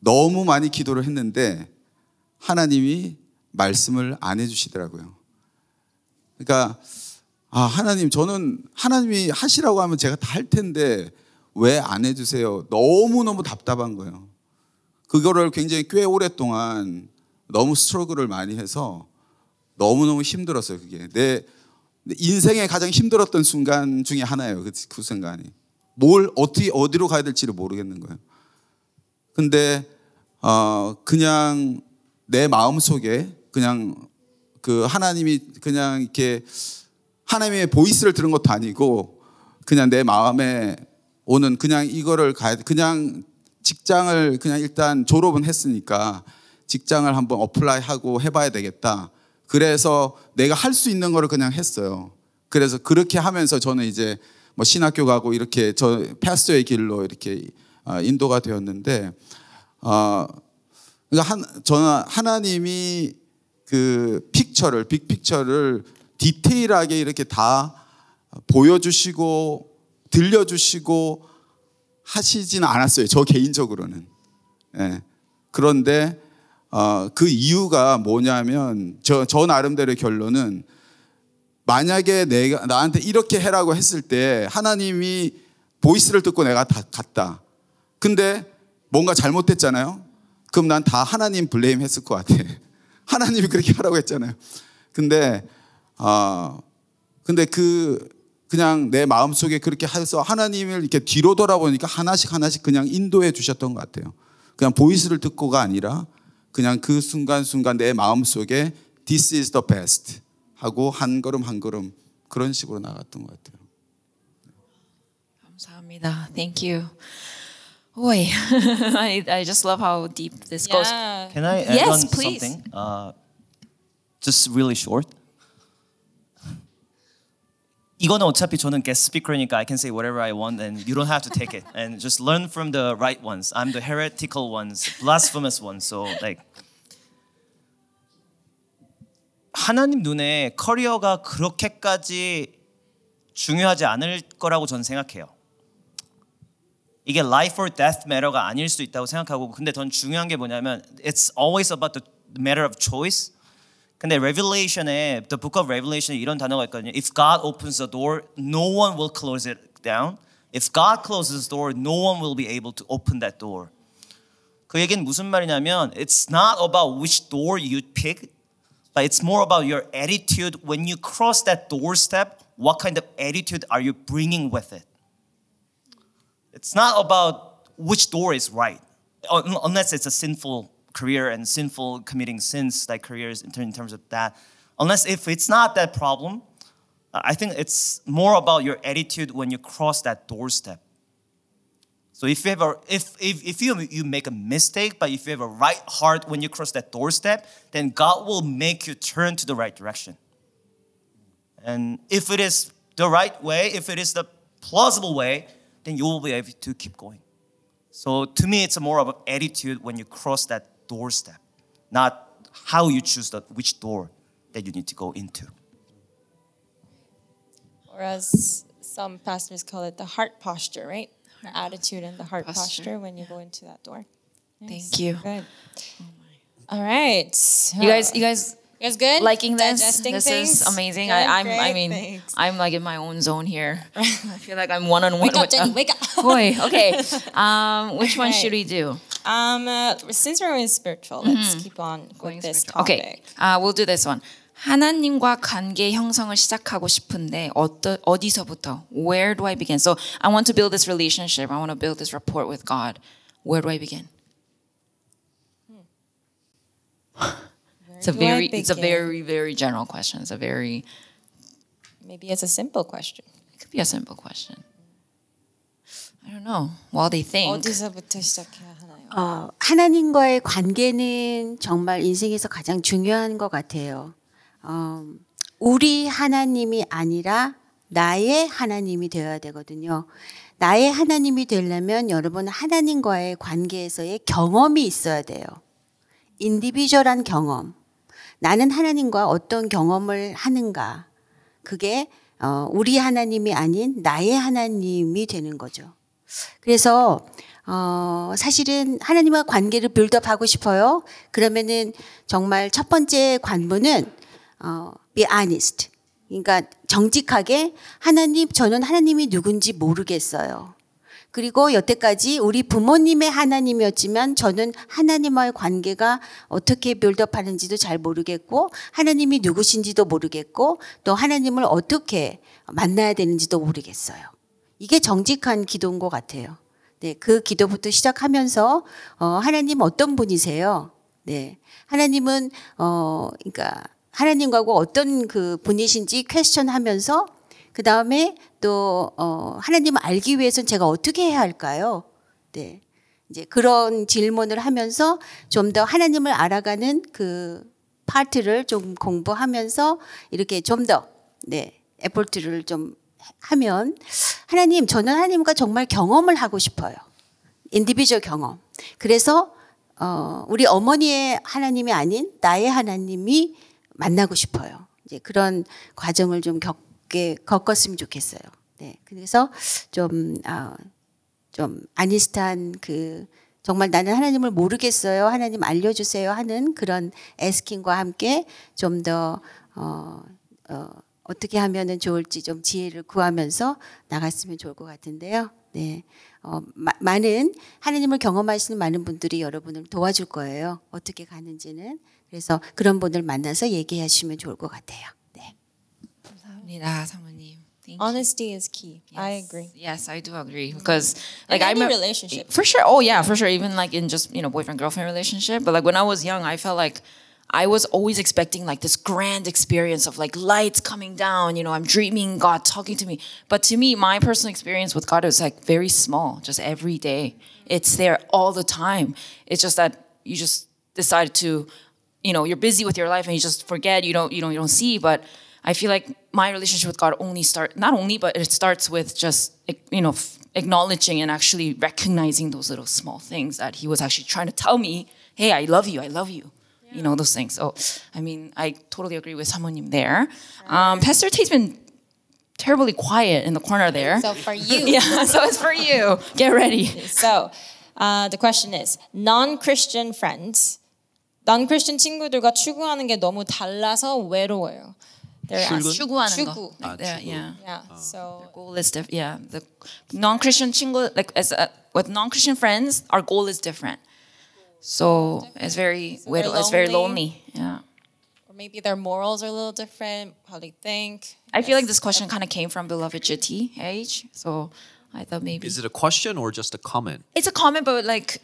Speaker 6: 너무 많이 기도를 했는데 하나님이 말씀을 안 해주시더라고요. 그러니까 아 하나님 저는 하나님이 하시라고 하면 제가 다 할 텐데 왜 안 해주세요? 너무 너무 답답한 거예요. 그거를 굉장히 꽤 오랫동안 너무 스트러글을 많이 해서 너무 너무 힘들었어요. 그게 내 인생에 가장 힘들었던 순간 중에 하나예요. 그, 그 순간이 뭘 어떻게 어디로 가야 될지를 모르겠는 거예요. 근데 어 그냥 내 마음 속에 그냥 그 하나님이 그냥 이렇게 하나님의 보이스를 들은 것도 아니고 그냥 내 마음에 오는 그냥 이거를 가야 그냥 직장을 그냥 일단 졸업은 했으니까 직장을 한번 어플라이 하고 해봐야 되겠다. 그래서 내가 할 수 있는 거를 그냥 했어요. 그래서 그렇게 하면서 저는 이제 뭐 신학교 가고 이렇게 저 패스터의 길로 이렇게 어, 인도가 되었는데 어 그러니까 한 저는 하나님이 그 픽처를 빅 픽처를 디테일하게 이렇게 다 보여주시고 들려주시고 하시지는 않았어요. 저 개인적으로는. 예. 그런데 어, 그 이유가 뭐냐면 저, 저 나름대로의 결론은 만약에 내가 나한테 이렇게 해라고 했을 때 하나님이 보이스를 듣고 내가 다 갔다. 근데 뭔가 잘못됐잖아요. 그럼 난 다 하나님 블레임 했을 것 같아. 하나님이 그렇게 하라고 했잖아요. 근데 어, 근데 그 그냥 내 마음 속에 그렇게 해서 하나님을 이렇게 뒤로 돌아보니까 하나씩 하나씩 그냥 인도해 주셨던 것 같아요. 그냥 보이스를 듣고가 아니라 그냥 그 순간순간 내 마음 속에 this is the best 하고 한 걸음 한 걸음 그런 식으로 나갔던 것 같아요.
Speaker 2: 감사합니다. Thank you. Oi, I, I just love how deep this goes.
Speaker 1: Yeah.
Speaker 4: Can I add
Speaker 2: Yes,
Speaker 4: on
Speaker 2: please.
Speaker 4: something? Uh, just really short. 이거는 어차피 저는 guest speaker니까 I can say whatever I want and you don't have to take it and just learn from the right ones. I'm the heretical ones, blasphemous ones. So like 하나님 눈에 커리어가 그렇게까지 중요하지 않을 거라고 저는 생각해요. 이게 life or death matter가 아닐 수 있다고 생각하고 근데 전 중요한 게 뭐냐면 it's always about the matter of choice. 근데 Revelation에 the book of Revelation에 이런 단어가 있거든요. If God opens the door, no one will close it down. If God closes the door, no one will be able to open that door. 그 얘기는 무슨 말이냐면 it's not about which door you pick, but it's more about your attitude when you cross that doorstep. What kind of attitude are you bringing with it? It's not about which door is right, unless it's a sinful career and sinful committing sins careers in ter- in terms of that. Unless if it's not that problem, I think it's more about your attitude when you cross that doorstep. So if you a if if, if you you make a mistake, but if you have a right heart when you cross that doorstep, then God will make you turn to the right direction. And if it is the right way, if it is the plausible way, then you will be able to keep going. So to me, it's more of an attitude when you cross that doorstep, not how you choose the, which door that you need to go into.
Speaker 1: Or as some pastors call it, the heart posture, right? The attitude and the heart
Speaker 2: posture,
Speaker 1: posture, when you go into that door.
Speaker 2: Thank you.
Speaker 1: Good. All right.
Speaker 2: You guys, you guys
Speaker 1: you guys good?
Speaker 2: liking this?
Speaker 1: Digesting
Speaker 2: this
Speaker 1: things?
Speaker 2: is amazing. I, I'm, I mean,
Speaker 1: thanks.
Speaker 2: I'm like in my own zone here. I feel like I'm one on one
Speaker 1: Wake up,
Speaker 2: with
Speaker 1: Jenny, wake up.
Speaker 2: Boy, okay. Um, which one
Speaker 1: Okay.
Speaker 2: should we do?
Speaker 1: Um, uh, since we're in spiritual, let's keep on with this topic.
Speaker 2: Okay, uh, we'll do this one. 하나님과 관계 형성을 시작하고 싶은데 어떠, 어디서부터? Where do I begin? So I want to build this relationship. I want to build this rapport with God. Where do I begin? It's a
Speaker 1: do I
Speaker 2: very, it's a
Speaker 1: begin?
Speaker 2: very, very general question. It's a very
Speaker 1: maybe it's a simple question.
Speaker 2: It could be a simple question. I don't know. While they think.
Speaker 1: 어디서부터 시작해야 하나요?
Speaker 7: 어, 하나님과의 관계는 정말 인생에서 가장 중요한 것 같아요. 어, 우리 하나님이 아니라 나의 하나님이 되어야 되거든요. 나의 하나님이 되려면 여러분 하나님과의 관계에서의 경험이 있어야 돼요. 인디비주얼한 경험. 나는 하나님과 어떤 경험을 하는가. 그게 어, 우리 하나님이 아닌 나의 하나님이 되는 거죠. 그래서 어, 사실은 하나님과 관계를 빌드업하고 싶어요. 그러면은 정말 첫 번째 관문은 어, be honest. 그러니까 정직하게 하나님 저는 하나님이 누군지 모르겠어요. 그리고 여태까지 우리 부모님의 하나님이었지만 저는 하나님과의 관계가 어떻게 빌드업하는지도 잘 모르겠고 하나님이 누구신지도 모르겠고 또 하나님을 어떻게 만나야 되는지도 모르겠어요. 이게 정직한 기도인 것 같아요. 네, 그 기도부터 시작하면서 어, 하나님 어떤 분이세요? 네, 하나님은 어, 그러니까 하나님과 어떤 그 분이신지 퀘스천하면서 그 다음에 또 어, 하나님을 알기 위해서는 제가 어떻게 해야 할까요? 네, 이제 그런 질문을 하면서 좀 더 하나님을 알아가는 그 파트를 좀 공부하면서 이렇게 좀 더 네, 에포트를 좀 하면 하나님 저는 하나님과 정말 경험을 하고 싶어요. 인디비주얼 경험. 그래서 어, 우리 어머니의 하나님이 아닌 나의 하나님이 만나고 싶어요. 이제 그런 과정을 좀 겪게 겪었으면 좋겠어요. 네, 그래서 좀 아, 좀 아니스탄 그 정말 나는 하나님을 모르겠어요. 하나님 알려주세요 하는 그런 에스킹과 함께 좀 더 어, 어, 어떻게 하면은 좋을지 좀 지혜를 구하면서 나갔으면 좋을 것 같은데요. 네. 어, 마, 많은 하나님을 경험하시는 많은 분들이 여러분을 도와줄 거예요. 어떻게 가는지는. 그래서 그런 분들 만나서 얘기하시면 좋을 것 같아요. 네.
Speaker 2: 감사합니다, 사모님. Thank you.
Speaker 1: Honesty is key. I
Speaker 2: Yes.
Speaker 1: agree.
Speaker 2: Yes, I do agree because like
Speaker 1: In
Speaker 2: I
Speaker 1: any
Speaker 2: remember
Speaker 1: relationship.
Speaker 2: for sure. Oh yeah, for sure. Even like in just you know boyfriend girlfriend relationship. But like when I was young, I felt like I was always expecting like this grand experience of like lights coming down. You know, I'm dreaming God talking to me. But to me, my personal experience with God is like very small, just every day. It's there all the time. It's just that you just decide to, you know you're busy with your life and you just forget you don't you don't you don't see but i feel like my relationship with god only start not only but it starts with just you know acknowledging and actually recognizing those little small things that he was actually trying to tell me hey i love you i love you yeah. you know those things. So i mean i totally agree with someone there. Um, pastor tate's been terribly quiet in the corner there.
Speaker 1: So for you.
Speaker 2: Yeah so it's for you. Get ready.
Speaker 1: So uh, the question is non-christian friends non-Christian 친구들과 추구하는 게 너무 달라서 외로워요. They're asking-
Speaker 2: 추구하는 거.
Speaker 1: 추구.
Speaker 2: Like, yeah, yeah.
Speaker 1: Yeah. So
Speaker 2: goal is different. Yeah, the non-Christian 친구 like as a, with non-Christian friends, our goal is different. So it's very
Speaker 1: they're
Speaker 2: widow. It's very
Speaker 1: lonely.
Speaker 2: lonely. Yeah.
Speaker 1: or maybe their morals are a little different. How they think.
Speaker 2: I feel like this question kind of came from beloved GT age. So I thought maybe
Speaker 5: Is it a question or just a comment?
Speaker 2: it's a comment, but like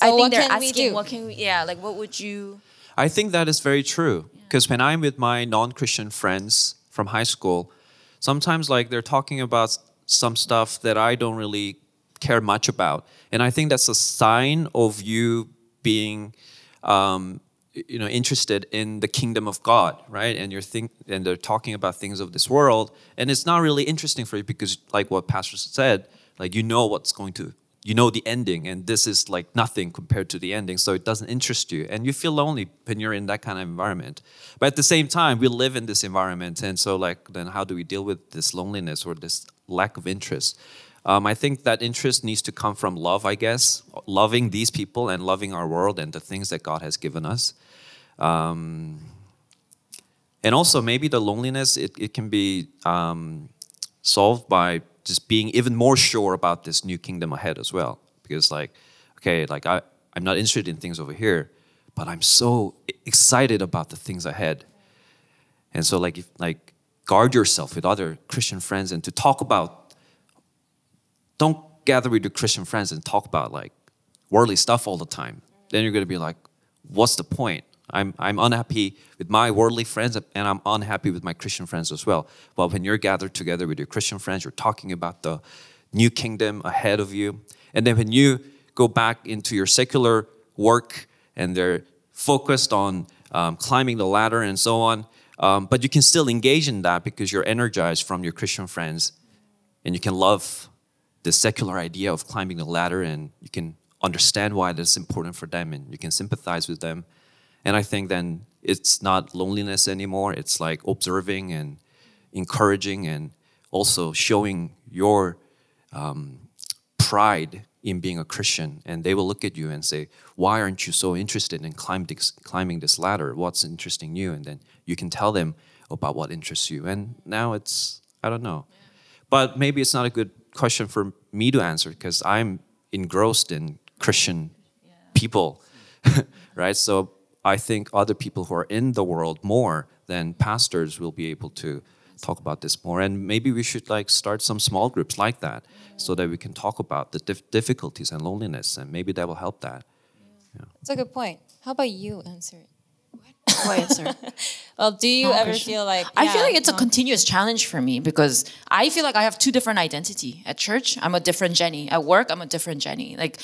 Speaker 2: I
Speaker 1: what
Speaker 2: think they're
Speaker 1: can we
Speaker 2: asking,
Speaker 1: do?
Speaker 2: what can we? Yeah, like what would you?
Speaker 5: I think that is very true because when I'm with my non-Christian friends from high school, sometimes like they're talking about some stuff that I don't really care much about, and I think that's a sign of you being, um, you know, interested in the kingdom of God, right? And you're think and they're talking about things of this world, and it's not really interesting for you because, like what Pastor said, like you know what's going to you know the ending and this is like nothing compared to the ending so it doesn't interest you and you feel lonely when you're in that kind of environment. But at the same time we live in this environment and so like then how do we deal with this loneliness or this lack of interest? Um, i think that interest needs to come from love i guess loving these people and loving our world and the things that god has given us. Um, and also maybe the loneliness it, it can be um, solved by just being even more sure about this new kingdom ahead as well. Because like okay like I, i'm not interested in things over here but i'm so excited about the things ahead. And so like if like guard yourself with other christian friends and to talk about don't gather with your christian friends and talk about like worldly stuff all the time. Then you're to be like what's the point I'm, I'm unhappy with my worldly friends and I'm unhappy with my Christian friends as well. But when you're gathered together with your Christian friends, you're talking about the new kingdom ahead of you. And then when you go back into your secular work and they're focused on um, climbing the ladder and so on, um, but you can still engage in that because you're energized from your Christian friends and you can love the secular idea of climbing the ladder and you can understand why that's important for them and you can sympathize with them. And I think then it's not loneliness anymore. It's like observing and encouraging and also showing your um, pride in being a Christian. And they will look at you and say, Why aren't you so interested in climb this, climbing this ladder? What's interesting you? And then you can tell them about what interests you. And now it's, I don't know. But maybe it's not a good question for me to answer because I'm engrossed in Christian people, right? So I think other people who are in the world more than pastors will be able to talk about this more and maybe we should like start some small groups like that so that we can talk about the dif- difficulties and loneliness and maybe that will help that
Speaker 1: That's a good point. How about you answer it?
Speaker 2: Who answer?
Speaker 1: Well, do you ever
Speaker 2: Non-Christian.
Speaker 1: feel like
Speaker 2: I feel like it's a continuous challenge for me because I feel like I have two different identity. At church, I'm a different Jenny. At work, I'm a different Jenny. Like,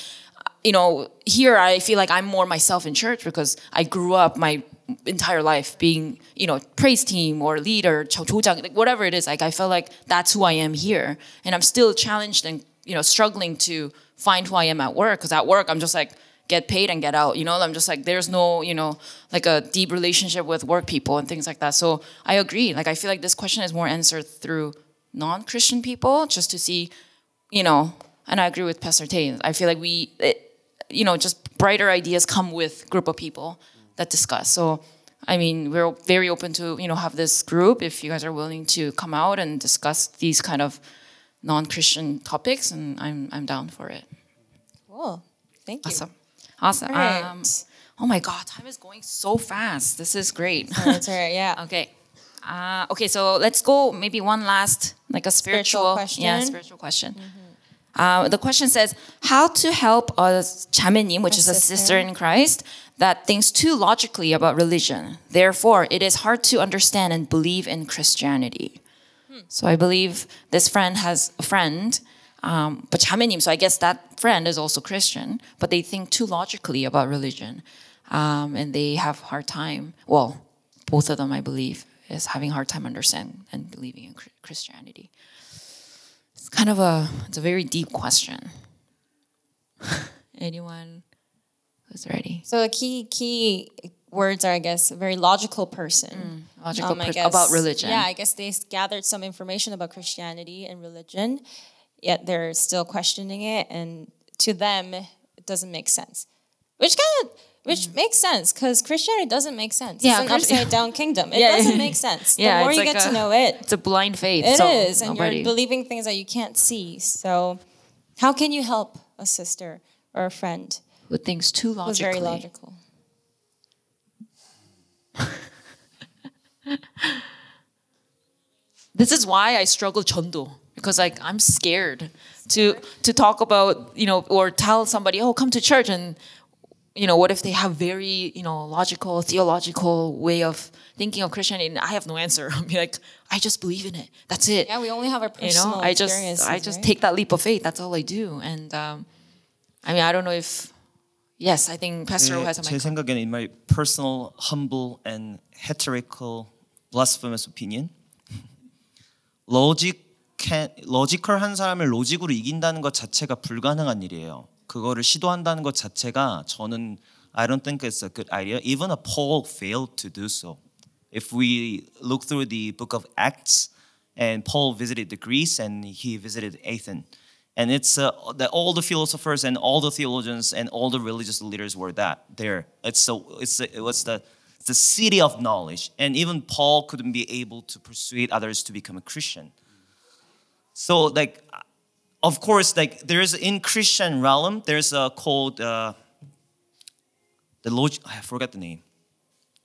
Speaker 2: you know, here I feel like I'm more myself in church because I grew up my entire life being, you know, praise team or leader, like whatever it is. Like I felt like that's who I am here, and I'm still challenged and you know struggling to find who I am at work because at work I'm just like get paid and get out. You know, I'm just like there's no you know like a deep relationship with work people and things like that. So I agree. Like I feel like this question is more answered through non-Christian people just to see, you know. And I agree with Pastor Tay. I feel like we. It, you know, just brighter ideas come with group of people that discuss. So. I mean, we're very open to you know have this group if you guys are willing to come out and discuss these kind of non-Christian topics, and I'm I'm down for it.
Speaker 1: Cool. Thank you.
Speaker 2: Awesome. Awesome.
Speaker 1: Right.
Speaker 2: Um, oh my God, time is going so fast. This is great.
Speaker 1: That's all right. Yeah.
Speaker 2: okay. Uh, okay, so let's go maybe one last, like a spiritual,
Speaker 1: Spiritual question?
Speaker 2: Yeah, spiritual question. Uh, the question says, how to help a 자매님, which
Speaker 1: A
Speaker 2: is a
Speaker 1: sister.
Speaker 2: sister in Christ, that thinks too logically about religion. Therefore, it is hard to understand and believe in Christianity. So I believe this friend has a friend, um, but 자매님, so I guess that friend is also Christian, but they think too logically about religion. Um, and they have hard time, well, both of them, I believe, is having hard time understand and believing in Chri- Christianity. Kind of a, it's a very deep question. Anyone who's ready?
Speaker 1: So the key key words are, I guess, a very logical person.
Speaker 2: Logical
Speaker 1: Um, I
Speaker 2: pers-
Speaker 1: guess-
Speaker 2: about religion.
Speaker 1: Yeah, I guess they gathered some information about Christianity and religion, yet they're still questioning it, and to them, it doesn't make sense. Which kind of which makes sense because Christianity doesn't make sense.
Speaker 2: Mm. Yeah,
Speaker 1: it's an upside down kingdom. It
Speaker 2: Yeah.
Speaker 1: doesn't make sense. The
Speaker 2: Yeah,
Speaker 1: more you
Speaker 2: like
Speaker 1: get to know it,
Speaker 2: It's a blind faith.
Speaker 1: it is,
Speaker 2: so
Speaker 1: and
Speaker 2: nobody-
Speaker 1: you're believing things that you can't see. So, how can you help a sister or a friend
Speaker 2: who thinks too
Speaker 1: who's
Speaker 2: logically.
Speaker 1: very logical?
Speaker 2: This is why I struggle 전도 because like I'm scared to to talk about you know or tell somebody oh come to church and you know what if they have very you know logical theological way of thinking of Christianity and I have no answer. I'll be like I just believe in it. That's it.
Speaker 1: Yeah, we only have our
Speaker 2: you
Speaker 1: personal
Speaker 2: know I just
Speaker 1: experiences.
Speaker 2: I just
Speaker 1: right?
Speaker 2: take that leap of faith. That's all I do. And um, I mean I don't know if yes I think Pastor Ro has a
Speaker 4: 제
Speaker 2: mic.
Speaker 4: 생각에는 in my personal, humble and heterical, blasphemous opinion, 로직 로지컬한 사람을 로직으로 이긴다는 것 자체가 불가능한 일이에요. 그거를 시도한다는 것 자체가 저는 I don't think it's a good idea. Even a Paul failed to do so. If we look through the book of Acts, and Paul visited the Greece and he visited Athens. And it's uh, that all the philosophers and all the theologians and all the religious leaders were that there. It's so it's it was the the city of knowledge, and even Paul couldn't be able to persuade others to become a Christian. So like, of course, like there's in Christian realm there's a called uh, the log. I forgot the name.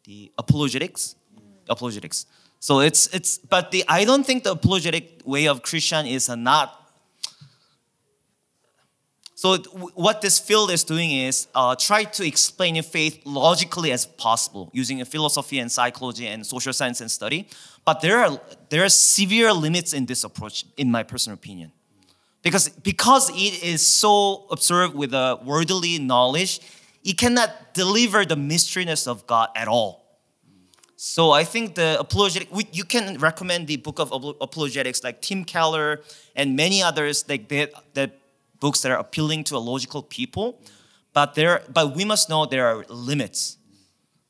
Speaker 4: The apologetics, apologetics. So it's it's but the I don't think the apologetic way of Christian is not So what this field is doing is uh, try to explain your faith logically as possible using philosophy and psychology and social science and study. But there are there are severe limits in this approach, in my personal opinion, because because it is so observed with a worldly knowledge, it cannot deliver the mysteryness of God at all. So I think the apologetic, we, you can recommend the book of apologetics like Tim Keller and many others like that, that books that are appealing to a logical people, but there, but we must know there are limits.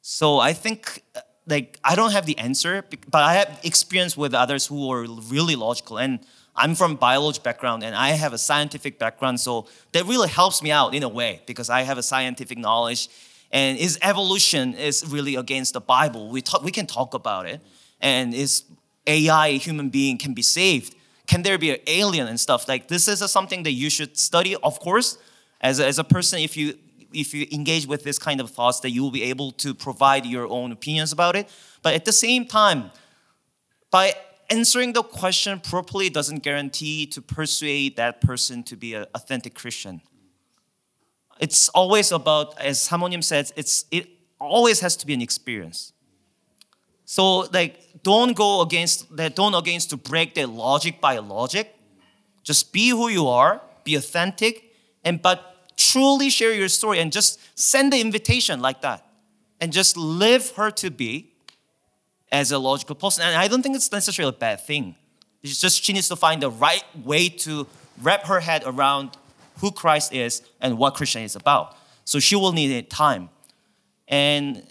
Speaker 4: So I think uh, like I don't have the answer, but I have experience with others who are really logical and. I'm from biology background and I have a scientific background, so that really helps me out in a way because I have a scientific knowledge and is evolution is really against the Bible. We talk, we can talk about it, and is AI a human being can be saved? Can there be an alien and stuff like this? Is something that you should study, of course, as a, as a person. If you if you engage with this kind of thoughts, that you will be able to provide your own opinions about it. But at the same time, by answering the question properly doesn't guarantee to persuade that person to be an authentic Christian. It's always about as samonim says it's it always has to be an experience. So like don't go against that don't against to break that logic by logic. Just be who you are be authentic and but truly share your story and just send the invitation like that. And just live her to be as a logical person and i don't think it's necessarily a bad thing it's just she needs to find the right way to wrap her head around who Christ is and what Christian is about. So she will need time. And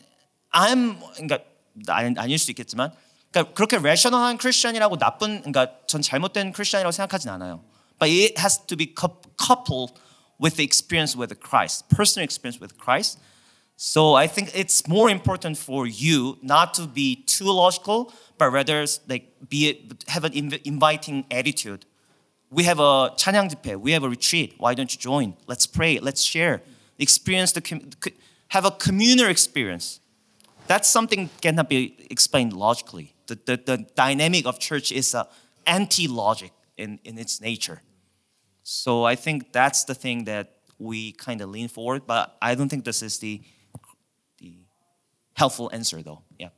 Speaker 4: I'm 그러니까 아니, 아닐 수 있겠지만 그러니까 그렇게 레셔널한 크리스천이라고 나쁜 그러니까 전 잘못된 크리스천이라고 생각하진 않아요. But it has to be coup- coupled with the experience with Christ, personal experience with Christ. So I think it's more important for you not to be too logical, but rather like be have an inv- inviting attitude we have a 찬양 집회, we have a retreat. Why don't you join? Let's pray, let's share. Experience the com- co- have a communal experience. That's something cannot be explained logically. The, the, the dynamic of church is a anti-logic in, in its nature. So I think that's the thing that we kind of lean forward, but I don't think this is the, the helpful answer though. Yeah.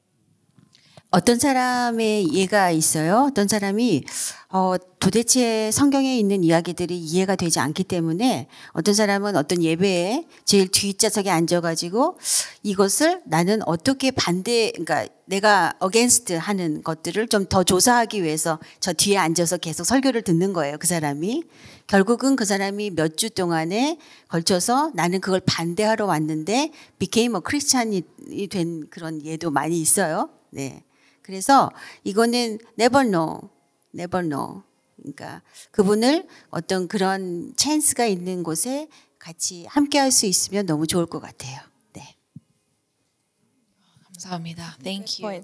Speaker 7: 어떤 사람의 이해가 있어요. 어떤 사람이 어, 도대체 성경에 있는 이야기들이 이해가 되지 않기 때문에 어떤 사람은 어떤 예배에 제일 뒷좌석에 앉아가지고 이것을 나는 어떻게 반대, 그러니까 내가 against 하는 것들을 좀 더 조사하기 위해서 저 뒤에 앉아서 계속 설교를 듣는 거예요. 그 사람이. 결국은 그 사람이 몇 주 동안에 걸쳐서 나는 그걸 반대하러 왔는데 became a Christian이 된 그런 예도 많이 있어요. 네. 그래서 이거는 never know, never know. 그러니까 그분을 어떤 그런 찬스가 있는 곳에 같이 함께 할 수 있으면 너무 좋을 것 같아요. 네.
Speaker 2: 감사합니다. Thank you.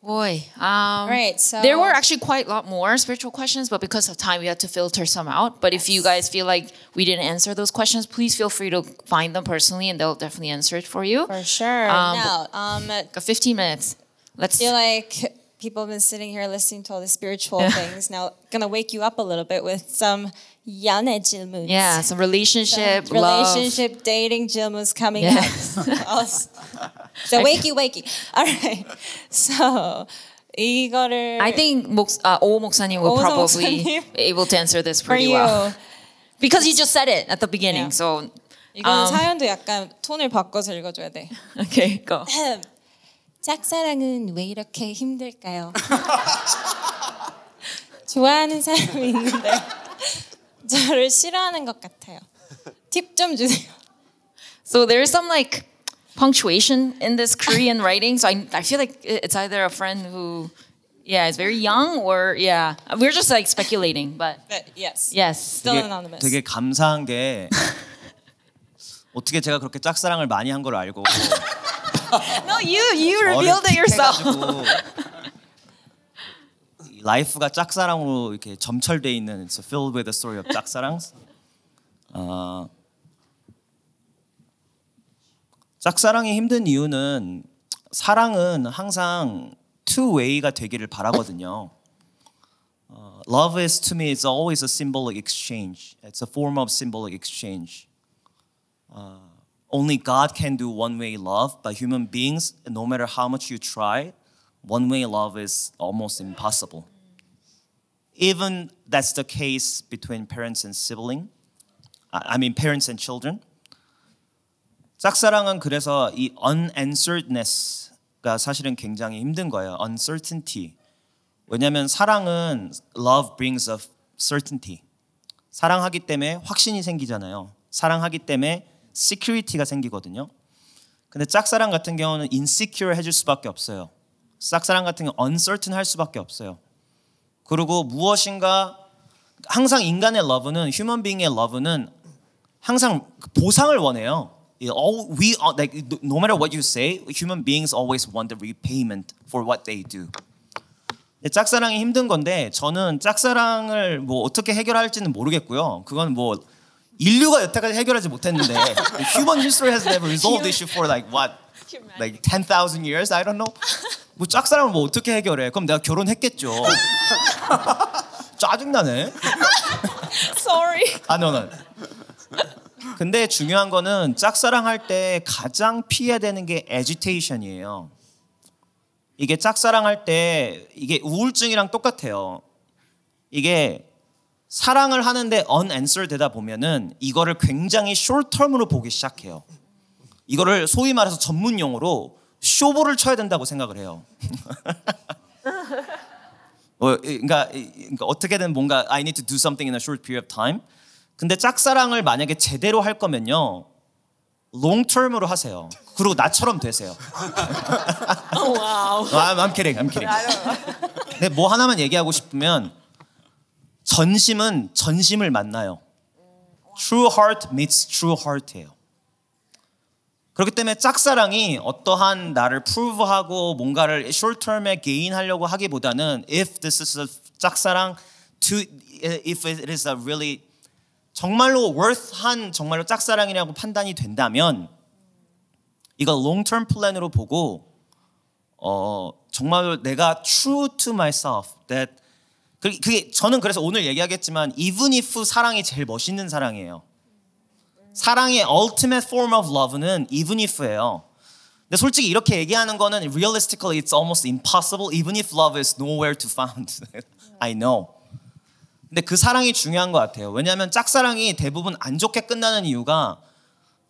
Speaker 2: Boy, um,
Speaker 1: Right, so-
Speaker 2: there were actually quite a lot more spiritual questions, but because of time, we had to filter some out. But if you guys feel like we didn't answer those questions, please feel free to find them personally, and they'll definitely answer it for you.
Speaker 1: For sure.
Speaker 2: Um,
Speaker 1: now, um,
Speaker 2: Got 15 minutes. Let's.
Speaker 1: feel like people have been sitting here listening to all the spiritual things. Now, gonna wake you up a little bit with some 연애 질문.
Speaker 2: yeah, some relationship, love.
Speaker 1: relationship, dating 질문's coming
Speaker 2: Yes.
Speaker 1: up. so wakey, wakey. All right. So 이거를
Speaker 2: I think 목, uh, 오 목사님 will
Speaker 1: 오
Speaker 2: probably
Speaker 1: 목사님?
Speaker 2: be able to answer this
Speaker 1: for
Speaker 2: pretty
Speaker 1: you.
Speaker 2: well because you just said it at the beginning.
Speaker 1: Yeah.
Speaker 2: So
Speaker 1: 이거는
Speaker 2: Um,
Speaker 1: 사연도 약간 톤을 바꿔서 읽어줘야 돼.
Speaker 2: okay, go.
Speaker 1: 짝사랑은 왜 이렇게 힘들까요? 좋아하는 사람이 있는데 저를 싫어하는 것 같아요. 팁 좀 주세요.
Speaker 2: So there's some like punctuation in this Korean writing. So I, I feel like it- it's either a friend who, yeah, is very young or yeah, we're just like speculating. But
Speaker 1: But yes.
Speaker 2: yes,
Speaker 1: Still
Speaker 4: 되게,
Speaker 1: anonymous.
Speaker 4: 되게 감사한 게 어떻게 제가 그렇게 짝사랑을 많이 한 걸 알고
Speaker 2: no, you you revealed it yourself.
Speaker 4: 라이프가 짝사랑으로 이렇게 점철돼 있는 it's filled with the story of 짝사랑. 어, 짝사랑이 힘든 이유는 사랑은 항상 two way가 되기를 바라거든요. 어, love is to me it's always a symbolic exchange. It's a form of symbolic exchange. Uh, only God can do one-way love, but human beings, no matter how much you try, one-way love is almost impossible. Even that's the case between parents and sibling. I I mean parents and children. 짝사랑은 그래서 이 unansweredness가 사실은 굉장히 힘든 거예요. uncertainty. 왜냐하면 사랑은 love brings a certainty. 사랑하기 때문에 확신이 생기잖아요. 사랑하기 때문에 security가 생기거든요. 근데 짝사랑 같은 경우는 insecure 해줄 수밖에 없어요. 짝사랑 같은 경우 uncertain 할 수밖에 없어요. 그리고 무엇인가 항상 인간의 러브는 휴먼 빙의 러브는 항상 보상을 원해요. All we are, like no matter what you say, human beings always want the repayment for what they do. 짝사랑이 힘든 건데 저는 짝사랑을 뭐 어떻게 해결할지는 모르겠고요. 그건 뭐 인류가 여태까지 해결하지 못했는데 human history has never resolved the issue for like what like 10,000 years? I don't know. 뭐 짝사랑을 뭐 어떻게 해결해? 그럼 내가 결혼했겠죠. 짜증나네.
Speaker 1: Sorry.
Speaker 4: 아, no, no. 근데 중요한 거는 짝사랑 할 때 가장 피해야 되는 게 agitation이에요. 이게 짝사랑 할 때 이게 우울증이랑 똑같아요. 이게 사랑을 하는데 unanswered 되다 보면은 이거를 굉장히 term으로 보기 시작해요. 이거를 소위 말해서 전문 용어로 쇼부를 쳐야 된다고 생각을 해요. 어, 그러니까, 그러니까 어떻게든 뭔가 I need to do something in a short period of time. 근데 짝사랑을 만약에 제대로 할 거면요. long term으로 하세요. 그리고 나처럼 되세요.
Speaker 1: wow.
Speaker 4: I'm, I'm kidding. I'm kidding. 근데 뭐 하나만 얘기하고 싶으면 전심은 전심을 만나요. True heart meets true heart예요. 그렇기 때문에 짝사랑이 어떠한 나를 프루브하고 뭔가를 short term에 gain하려고 하기보다는 if this is a 짝사랑 to if it is a really 정말로 worth한 정말로 짝사랑이라고 판단이 된다면 이거 long term 플랜으로 보고 어 정말로 내가 true to myself that 그- 그게 저는 그래서 오늘 얘기하겠지만 even if 사랑이 제일 멋있는 사랑이에요. 사랑의 ultimate form of love는 even if예요. 근데 솔직히 이렇게 얘기하는 거는 realistically it's almost impossible even if love is nowhere to found. I know. 근데 그 사랑이 중요한 것 같아요. 왜냐하면 짝사랑이 대부분 안 좋게 끝나는 이유가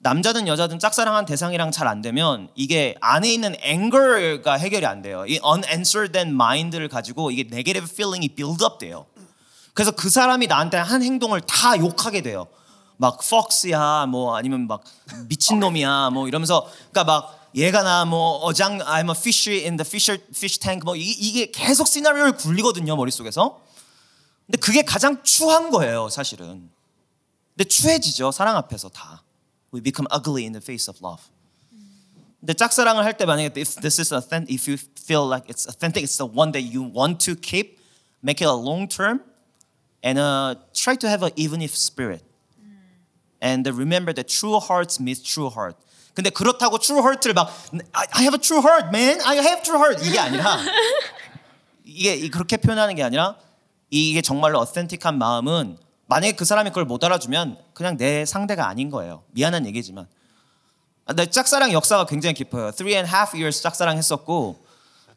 Speaker 4: 남자든 여자든 짝사랑한 대상이랑 잘 안 되면 이게 안에 있는 anger가 해결이 안 돼요. 이 unanswered mind를 가지고 이게 negative feeling이 build up 돼요. 그래서 그 사람이 나한테 한 행동을 다 욕하게 돼요. 막 fox야 뭐 아니면 막 미친놈이야 뭐 이러면서 그러니까 막 얘가 나 뭐 어장 I'm a fish in the fish fish tank 뭐 이- 이게 계속 시나리오를 굴리거든요 머릿속에서. 근데 그게 가장 추한 거예요, 사실은. 근데 추해지죠, 사랑 앞에서 다. We become ugly in the face of love. 근데 짝사랑을 할 때 만약에 if this is authentic, if you feel like it's authentic, it's the one that you want to keep, make it a long term, and uh, try to have an even if spirit. And remember that true hearts meet true heart. 근데 그렇다고 true heart를 막 I I have a true heart, man. I have true heart 이게 아니라 이게 그렇게 표현하는 게 아니라 이게 정말로 어센틱한 마음은 만약에 그 사람이 그걸 못 알아주면 그냥 내 상대가 아닌 거예요. 미안한 얘기지만. 아, 내 짝사랑 역사가 굉장히 깊어요. Three and half years 짝사랑 했었고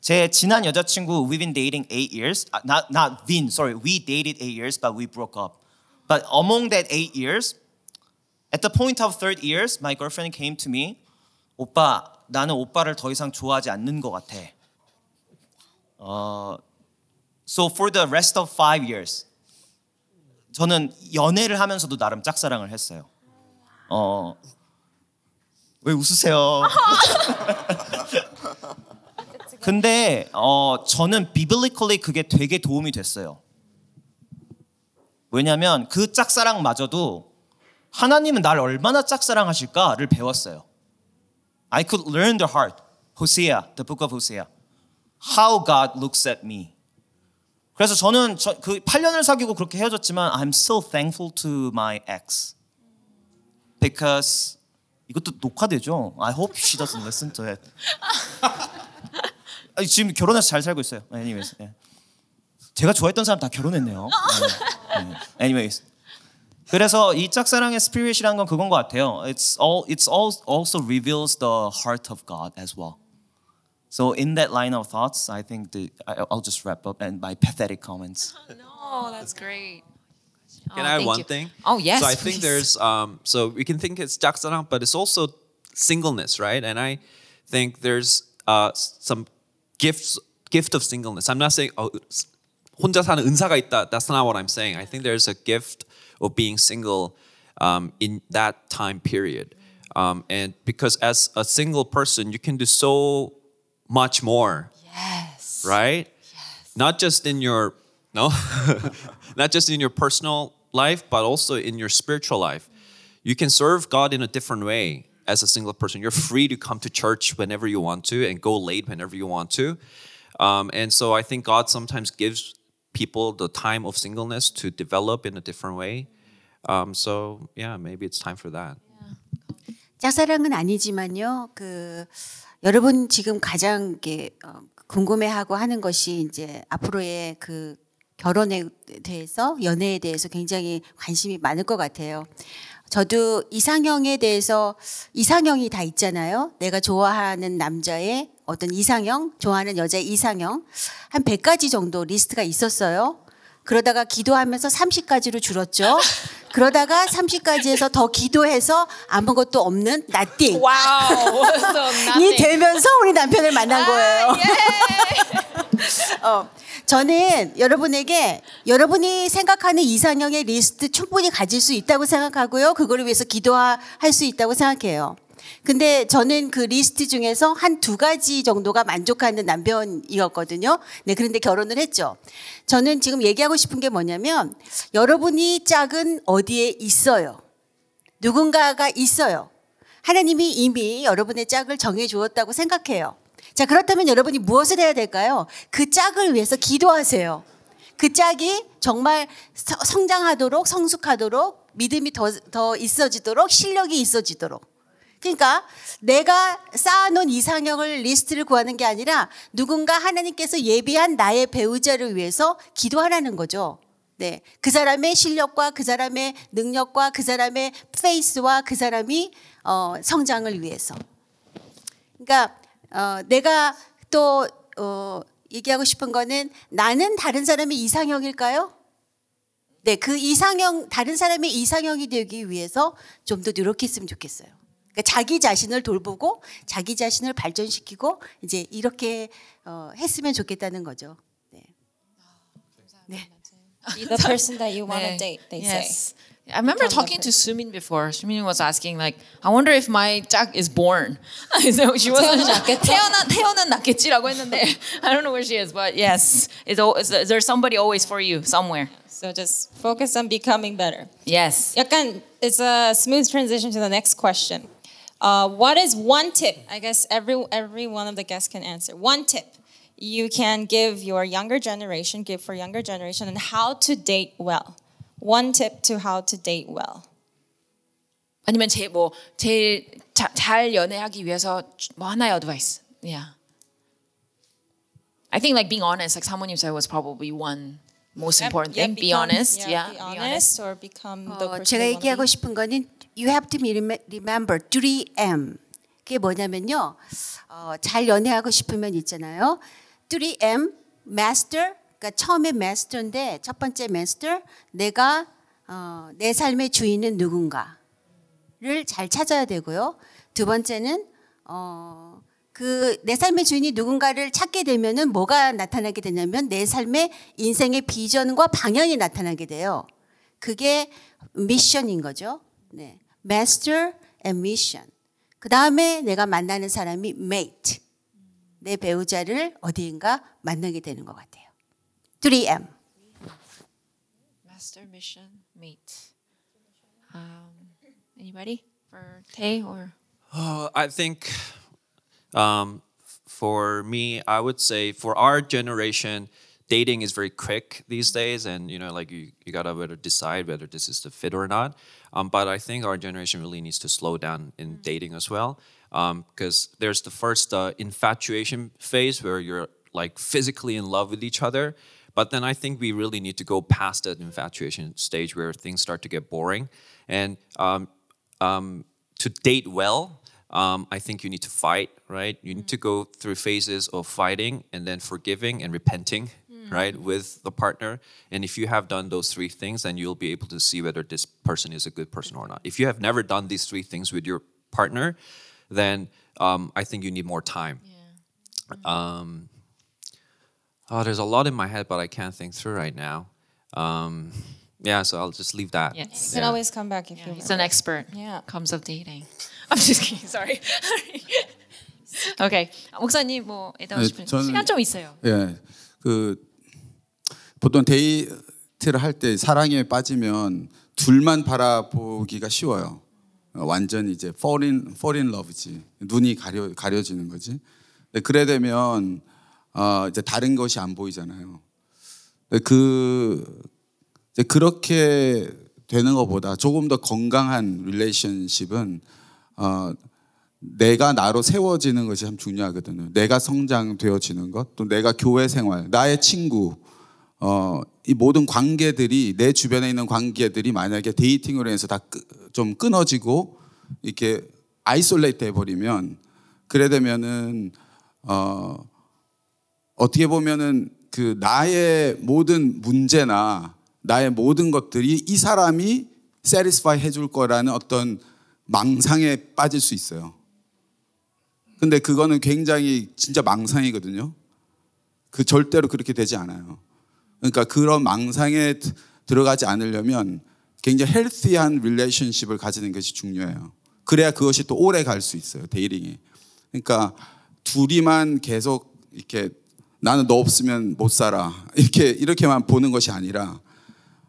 Speaker 4: 제 지난 여자친구 we've been dating eight years. 아, not not been sorry we dated eight years but we broke up. But among that eight years, at the point of third years, my girlfriend came to me. 오빠 나는 오빠를 더 이상 좋아하지 않는 것 같아. 어, So for the rest of five years, 저는 연애를 하면서도 나름 짝사랑을 했어요. 어, 왜 웃으세요? 근데 어, 저는 biblically 그게 되게 도움이 됐어요. 왜냐하면 그 짝사랑마저도 하나님은 나를 얼마나 짝사랑하실까를 배웠어요. I could learn the heart. Hosea, the book of Hosea. How God looks at me. 그래서 저는 저, 그 8년을 사귀고 그렇게 헤어졌지만 I'm still thankful to my ex. Because 이것도 녹화되죠. I hope she doesn't listen to it. 아니, 지금 결혼해서 잘 살고 있어요. Anyways, 예. 제가 좋아했던 사람 다 결혼했네요. 네. 네. Anyways. 그래서 이 짝사랑의 스피릿이란 건 그건 것 같아요. It's all it's all also reveals the heart of God as well. So in that line of thoughts, I think the I- I'll just wrap up and my pathetic comments.
Speaker 2: Oh, that's great.
Speaker 5: Can
Speaker 2: Oh,
Speaker 5: I add
Speaker 2: thank
Speaker 5: one
Speaker 2: you.
Speaker 5: thing?
Speaker 2: Oh, yes,
Speaker 5: So I think
Speaker 2: please.
Speaker 5: there's um so we can think it's 짝사랑, but it's also singleness, right? And I think there's uh some gifts gift of singleness. I'm not saying oh 혼자 사는 은사가 있다. That's not what I'm saying. I think there's a gift of being single um, in that time period. Um, and because as a single person, you can do so much more
Speaker 2: Yes.
Speaker 5: right? Not just in your no, not just in your personal life, but also in your spiritual life. You can serve God in a different way as a single person. You're free to come to church whenever you want to and go late whenever you want to. Um, and so I think God sometimes gives people the time of singleness to develop in a different way. Um, so yeah, maybe it's time for that.
Speaker 7: 짝사랑은 아니지만요. 그 여러분 지금 가장 이렇게 어, 궁금해하고 하는 것이 이제 앞으로의 그 결혼에 대해서 연애에 대해서 굉장히 관심이 많을 것 같아요. 저도 이상형에 대해서 이상형이 다 있잖아요. 내가 좋아하는 남자의 어떤 이상형, 좋아하는 여자의 이상형 한 100가지 정도 리스트가 있었어요. 그러다가 기도하면서 30가지로 줄었죠. 그러다가 30가지에서 더 기도해서 아무것도 없는 nothing.
Speaker 2: Wow. so.
Speaker 7: 되면서 우리 남편을 만난 거예요. 어, 저는 여러분에게 여러분이 생각하는 이상형의 리스트 충분히 가질 수 있다고 생각하고요. 그거를 위해서 기도할 수 있다고 생각해요. 근데 저는 그 리스트 중에서 한 두 가지 정도가 만족하는 남편이었거든요. 네, 그런데 결혼을 했죠. 저는 지금 얘기하고 싶은 게 뭐냐면 여러분이 짝은 어디에 있어요. 누군가가 있어요. 하나님이 이미 여러분의 짝을 정해 주었다고 생각해요. 자, 그렇다면 여러분이 무엇을 해야 될까요? 그 짝을 위해서 기도하세요. 그 짝이 정말 서- 성장하도록, 성숙하도록, 믿음이 더, 더 있어지도록, 실력이 있어지도록. 그러니까 내가 쌓아놓은 이상형을 리스트를 구하는 게 아니라 누군가 하나님께서 예비한 나의 배우자를 위해서 기도하라는 거죠. 네. 그 사람의 실력과 그 사람의 능력과 그 사람의 페이스와 그 사람이 어, 성장을 위해서. 그러니까 어, 내가 또 어, 얘기하고 싶은 거는 나는 다른 사람의 이상형일까요? 네, 그 이상형 다른 사람의 이상형이 되기 위해서 좀 더 노력했으면 좋겠어요. 그러니까 자기 자신을 돌보고 자기 자신을 발전시키고 이제 이렇게 어, 했으면 좋겠다는 거죠. 네.
Speaker 1: Be the person that you want to
Speaker 2: 네.
Speaker 1: date, they
Speaker 2: yes.
Speaker 1: say.
Speaker 2: I remember talking to Sumin before. Sumin was asking like, I wonder if my 짝 is born. so she was
Speaker 1: 태어나지 않겠죠?
Speaker 2: 태어나 태어는 낫겠지라고 했는데 I don't know where she is, but yes, is, al- is there somebody always for you somewhere?
Speaker 1: So just focus on becoming better.
Speaker 2: Yes.
Speaker 1: 약간 it's a smooth transition to the next question. Uh, what is one tip? I guess every every one of the guests can answer. One tip you can give your younger generation, give for younger generation, and how to date well. One tip to how to date well.
Speaker 2: 아니면 제 뭐 제일 자, 잘 연애하기 위해서 뭐 하나의 어드바이스. Yeah. I think like being honest, like 사모님 said, was probably one most important
Speaker 1: Yeah,
Speaker 2: thing. be
Speaker 1: become-
Speaker 2: honest.
Speaker 1: Yeah,
Speaker 2: Yeah.
Speaker 1: be honest or become the
Speaker 7: 어,
Speaker 1: person
Speaker 7: 제가
Speaker 1: they wanna
Speaker 7: 얘기하고
Speaker 1: be.
Speaker 7: 싶은 거는 you have to rem- remember 3M. 그게 뭐냐면요. 어, 잘 연애하고 싶으면 있잖아요. 3M master 그러니까 처음에 master인데 첫 번째 master 내가 어, 내 삶의 주인은 누군가를 잘 찾아야 되고요. 두 번째는 어, 그 내 삶의 주인이 누군가를 찾게 되면은 뭐가 나타나게 되냐면 내 삶의 인생의 비전과 방향이 나타나게 돼요. 그게 미션인 거죠. 네. master and mission. 그 다음에 내가 만나는 사람이 mate. 내 배우자를 어디인가 만나게 되는 것 같아요. 3M.
Speaker 2: Master mission mate. Um, anybody for Tay or
Speaker 5: Uh, I think um, f- for me, I would say for our generation, dating is very quick these days, and you know, like you, you gotta better decide whether this is the fit or not. Um, but I think our generation really needs to slow down in dating as well, because there's the first uh, infatuation phase where you're like physically in love with each other, But then I think we really need to go past that infatuation stage where things start to get boring. And um, um, to date well, um, I think you need to fight, right? You need to go through phases of fighting and then forgiving and repenting, right, with the partner. And if you have done those three things, then you'll be able to see whether this person is a good person or not. If you have never done these three things with your partner, then um, I think you need more time. Um, oh, there's a lot in my head, but I can't think through right now. Um, yeah, so I'll just leave that.
Speaker 1: You can always come back if you
Speaker 2: He's an expert.
Speaker 1: Yeah.
Speaker 2: Comes of dating. I'm just kidding. Sorry. 오케이. 목사님 뭐 얘기하고
Speaker 6: 네,
Speaker 2: 싶은
Speaker 6: 저는-
Speaker 2: 시간 좀 있어요.
Speaker 6: 예, 그 보통 데이트를 할 때 사랑에 빠지면 둘만 바라보기가 쉬워요. 어, 완전히 이제 fall in fall in love지 눈이 가려 가려지는 거지. 그래 되면 어, 이제 다른 것이 안 보이잖아요. 그 이제 그렇게 되는 것보다 조금 더 건강한 릴레이션십은 어, 내가 나로 세워지는 것이 참 중요하거든요. 내가 성장되어지는 것, 또 내가 교회 생활, 나의 친구, 어, 이 모든 관계들이 내 주변에 있는 관계들이 만약에 데이팅으로 해서 다 좀 끊어지고 이렇게 아이솔레이트 해버리면 그래 되면은 어, 어떻게 보면은 그 나의 모든 문제나 나의 모든 것들이 이 사람이 세리스파이 해줄 거라는 어떤 망상에 빠질 수 있어요. 근데 그거는 굉장히 진짜 망상이거든요. 그 절대로 그렇게 되지 않아요. 그러니까 그런 망상에 드- 들어가지 않으려면 굉장히 헬스한 릴레이션십을 가지는 것이 중요해요. 그래야 그것이 또 오래 갈 수 있어요. 데이링이. 그러니까 둘이만 계속 이렇게 나는 너 없으면 못 살아. 이렇게 이렇게만 보는 것이 아니라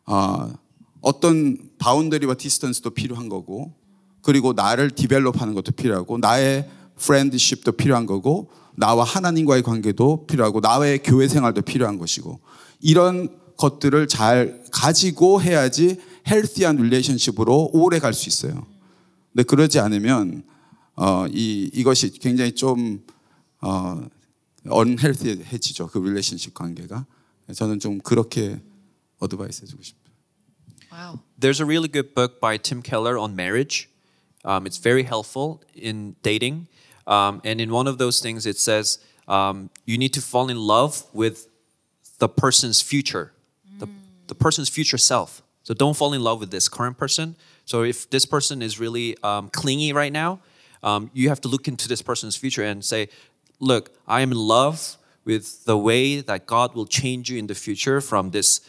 Speaker 6: 어, 어떤 바운더리와 디스턴스도 필요한 거고 그리고 나를 디벨롭하는 것도 필요하고 나의 프렌드십도 필요한 거고 나와 하나님과의 관계도 필요하고 나의 교회 생활도 필요한 것이고 이런 것들을 잘 가지고 해야지 헬스한 릴레이션십으로 오래 갈 수 있어요. 근데 그러지 않으면 어, 이 이것이 굉장히 좀 어, 언헬스해지죠. 그 릴레이션십 관계가. 저는 좀 그렇게 어드바이스 해주고 싶어요.
Speaker 2: 와우.
Speaker 5: There's a really good book by Tim Keller on marriage. Um, it's very helpful in dating. Um, and in one of those things, it says um, you need to fall in love with the person's future, the, the person's future self. So don't fall in love with this current person. So if this person is really um, clingy right now, um, you have to look into this person's future and say, look, I am in love with the way that God will change you in the future from this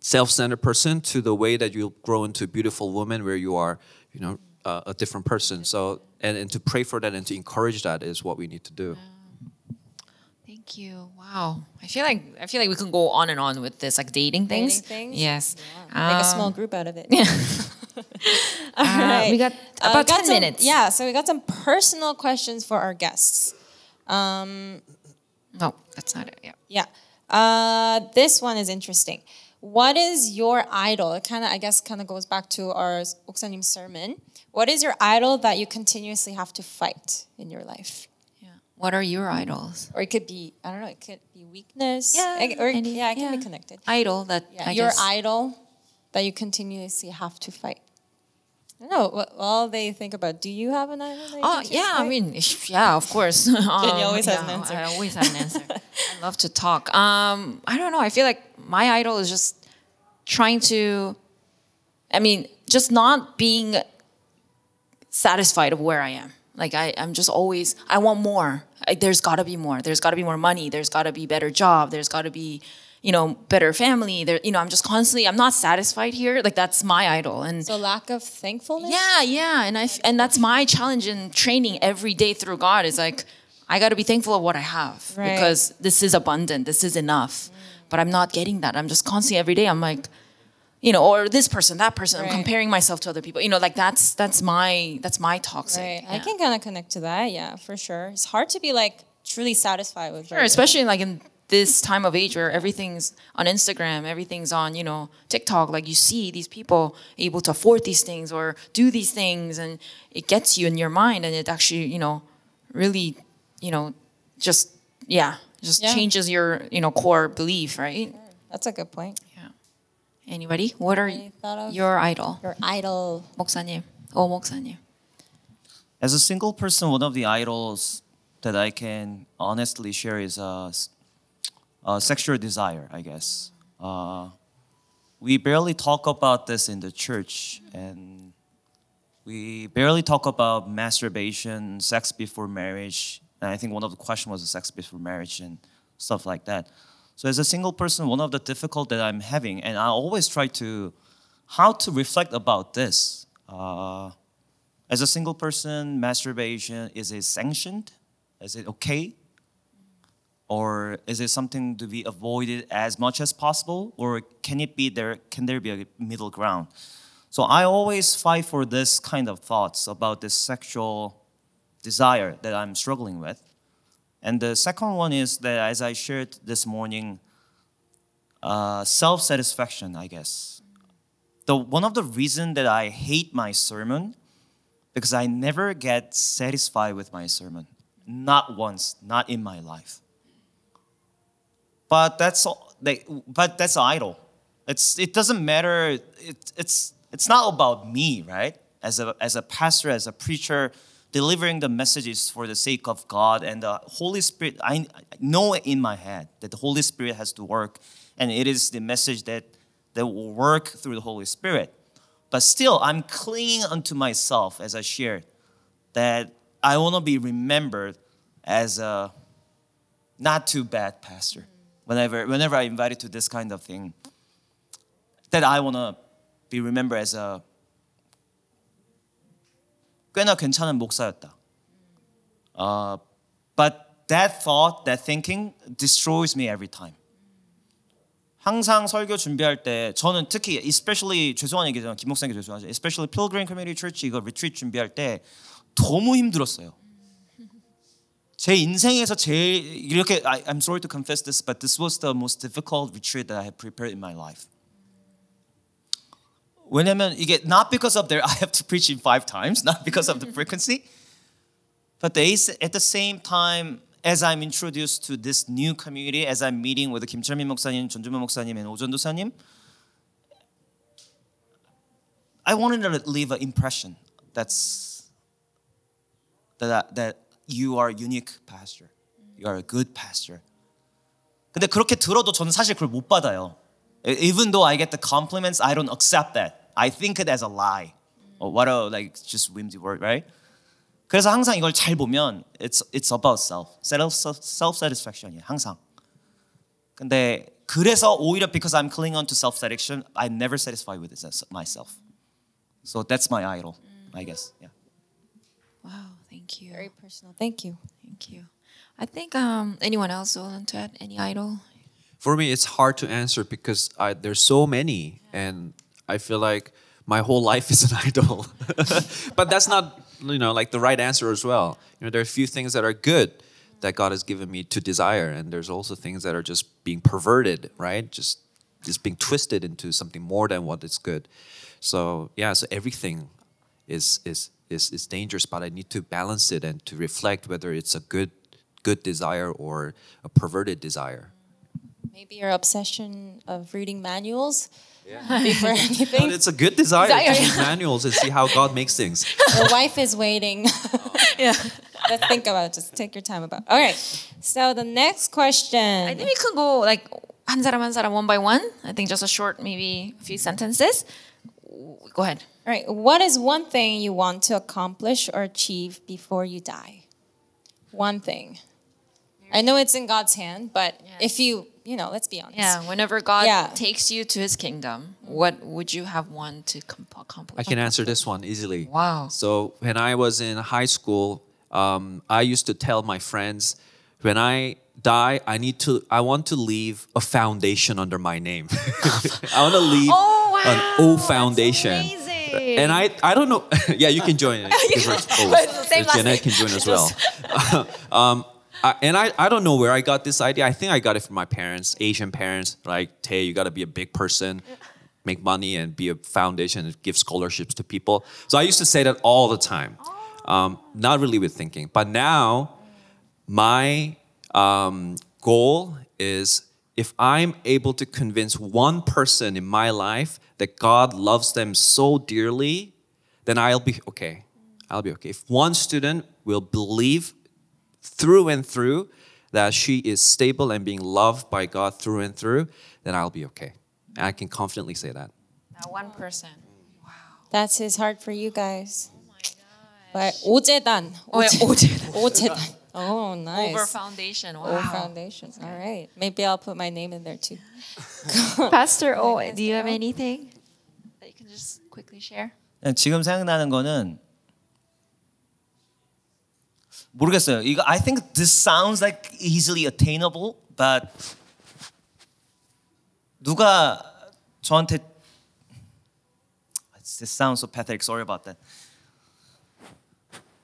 Speaker 5: self-centered person to the way that you'll grow into a beautiful woman where you are, you know, uh, a different person. So and, and to pray for that and to encourage that is what we need to do.
Speaker 2: Thank you. Wow. I feel like I feel like we can go on and on with this, like dating things.
Speaker 1: Dating things?
Speaker 2: Yes. Yeah.
Speaker 1: Um, Make a
Speaker 2: um,
Speaker 1: small group out of it. Yeah.
Speaker 2: All uh,
Speaker 1: right.
Speaker 2: We got
Speaker 1: uh,
Speaker 2: about uh,
Speaker 1: got
Speaker 2: ten
Speaker 1: some,
Speaker 2: minutes.
Speaker 1: Yeah. So we got some personal questions for our guests. Um,
Speaker 2: no, that's not it. Yeah.
Speaker 1: Yeah. Uh, this one is interesting. What is your idol? It kind of, I guess, kind of goes back to our Oksanim sermon. What is your idol that you continuously have to fight in your life?
Speaker 2: Yeah. What are your idols?
Speaker 1: Or it could be, I don't know, it could be weakness.
Speaker 2: Yeah,
Speaker 1: It- or,
Speaker 2: any-
Speaker 1: yeah, it can be connected.
Speaker 2: Idol that
Speaker 1: Yeah,
Speaker 2: I
Speaker 1: your idol that you continuously have to fight. I don't know what all they think about. Do you have an idol? You
Speaker 2: Oh yeah, I
Speaker 1: fight?
Speaker 2: mean, yeah, of course. Um,
Speaker 1: always has
Speaker 2: yeah,
Speaker 1: an answer.
Speaker 2: I always have an answer. I love to talk. Um, I don't know. I feel like my idol is just trying to. I mean, just not being satisfied of where I am. Like I, I'm just always. I want more. There's got to be more. There's got to be more money. There's got to be better job. There's got to be, you know, better family. There, you know, I'm just constantly. I'm not satisfied here. Like that's my idol. And
Speaker 1: so lack of thankfulness.
Speaker 2: yeah, yeah, and I and that's my challenge in training every day through God is like I got to be thankful of what I have
Speaker 1: Right.
Speaker 2: because this is abundant, this is enough. But I'm not getting that. I'm just constantly every day I'm like you know, or this person, that person,
Speaker 1: Right.
Speaker 2: I'm comparing myself to other people. You know, like that's that's my that's my toxic.
Speaker 1: Right. I can kind of connect to that. Yeah, for sure. It's hard to be like truly satisfied with.
Speaker 2: Sure, especially like in this time of age where everything's on Instagram, everything's on, you know, TikTok. Like you see these people able to afford these things or do these things, and it gets you in your mind, and it actually, you know, really, you know, just yeah, just
Speaker 1: Yeah.
Speaker 2: changes your you know core belief, right?
Speaker 1: That's a good point.
Speaker 2: Anybody? What are
Speaker 1: Any thought of
Speaker 2: your idol?
Speaker 1: your idol?
Speaker 2: 목사님. 오 목사님.
Speaker 4: As a single person, one of the idols that I can honestly share is uh, s- uh, sexual desire, I guess. Uh, we barely talk about this in the church, and we barely talk about masturbation, sex before marriage. And I think one of the questions was sex before marriage and stuff like that. So as a single person, one of the difficult that I'm having, and I always try to how to reflect about this. Uh, as a single person, masturbation is it sanctioned? Is it okay? Or is it something to be avoided as much as possible? Or can it be there? Can there be a middle ground? So I always fight for this kind of thoughts about this sexual desire that I'm struggling with. And the second one is that, as I shared this morning, uh, self satisfaction, I guess. The, one of the reasons that I hate my sermon because I never get satisfied with my sermon. Not once, not in my life. But that's all, they, but that's idol. It's it doesn't matter. It, it's it's not about me, right? As a as a pastor, as a preacher, delivering the messages for the sake of God and the Holy Spirit. I know in my head that the Holy Spirit has to work, and it is the message that that will work through the Holy Spirit. But still, I'm clinging unto myself as I shared that I want to be remembered as a not too bad pastor. Whenever, whenever I'm invited to this kind of thing, that I want to be remembered as a 꽤나 괜찮은 목사였다. Uh, but that thought, that thinking destroys me every time. 항상 설교 준비할 때 저는 특히 especially 죄송한 얘기잖아요. 김 목사님께 죄송하죠. especially Pilgrim Community Church 이거 리트리트 준비할 때 너무 힘들었어요. 제 인생에서 제일 이렇게 I, I'm sorry to confess this, but this was the most difficult retreat that I have prepared in my life. 왜냐면 이게 not because of their I have to preach in five times, not because of the frequency, but they, at the same time as I'm introduced to this new community, as I'm meeting with 김철민 목사님, 전주면 목사님, and 오전 도사님, I wanted to leave an impression that's that that you are a unique pastor, you are a good pastor. 근데 그렇게 들어도 저는 사실 그걸 못 받아요. Even though I get the compliments, I don't accept that. I think it as a lie. Or what a like just whimsy word, right? 그래서 항상 이걸 잘 보면 it's it's about self, self self satisfaction이에요. 항상. 근데 그래서 오히려 because I'm clinging on to self satisfaction, I'm never satisfied with it, myself. So that's my idol, I guess. Yeah.
Speaker 2: Wow, thank you.
Speaker 1: Very personal. Thank you.
Speaker 2: Thank you. I think um, anyone else want to add any idol?
Speaker 5: for me, it's hard to answer because I, there's so many, and I feel like my whole life is an idol. but that's not, you know, like the right answer as well. You know, there are a few things that are good that God has given me to desire, and there's also things that are just being perverted, right? Just just being twisted into something more than what is good. So yeah, so everything is is is is dangerous, but I need to balance it and to reflect whether it's a good good desire or a perverted desire.
Speaker 1: Maybe your obsession of reading manuals before
Speaker 5: But
Speaker 1: anything.
Speaker 5: it's a good desire
Speaker 1: Desire,
Speaker 5: to read manuals and see how God makes things.
Speaker 1: Your wife is waiting.
Speaker 2: Yeah.
Speaker 1: Let's think about it. Just take your time about. All right. So the next question.
Speaker 2: I think we can go like 한 사람 한 사람 one by one. I think just a short, maybe a few sentences. Go ahead.
Speaker 1: All right. What is one thing you want to accomplish or achieve before you die? One thing. I know it's in God's hand, but if you, you know, let's be honest.
Speaker 2: Yeah, whenever God
Speaker 1: Yeah.
Speaker 2: takes you to His kingdom, what would you have one to com- accomplish?
Speaker 5: I can answer this one easily.
Speaker 2: Wow.
Speaker 5: So when I was in high school, um, I used to tell my friends, when I die, I need to, I want to leave a foundation under my name. I want to leave
Speaker 2: Oh, wow.
Speaker 5: an O foundation.
Speaker 2: amazing.
Speaker 5: And I, I don't know. yeah, you can join it. because we're
Speaker 2: But the same last
Speaker 5: Jeanette
Speaker 2: name.
Speaker 5: can join as well. um, I, and I, I don't know where I got this idea. I think I got it from my parents, Asian parents. Like, Tay, you got to be a big person, make money, and be a foundation and give scholarships to people. So I used to say that all the time, um, not really with thinking. But now, my um, goal is if I'm able to convince one person in my life that God loves them so dearly, then I'll be okay. I'll be okay. If one student will believe through and through that she is stable and being loved by God through and through, then I'll be okay. And I can confidently say that.
Speaker 2: That one person.
Speaker 1: That's his heart for you guys. But 오재단.
Speaker 2: Oh, yeah, 오재단.
Speaker 1: 오재단. Oh, nice.
Speaker 2: Over foundation.
Speaker 1: O
Speaker 2: Wow.
Speaker 1: Foundation. All right. Maybe I'll put my name in there too.
Speaker 2: Pastor O, do you have anything that you can just quickly share?
Speaker 4: 그냥 지금 생각나는 거는 모르겠어요. 이거 I think this sounds like easily attainable, but 누가 저한테 This sounds so pathetic. Sorry about that.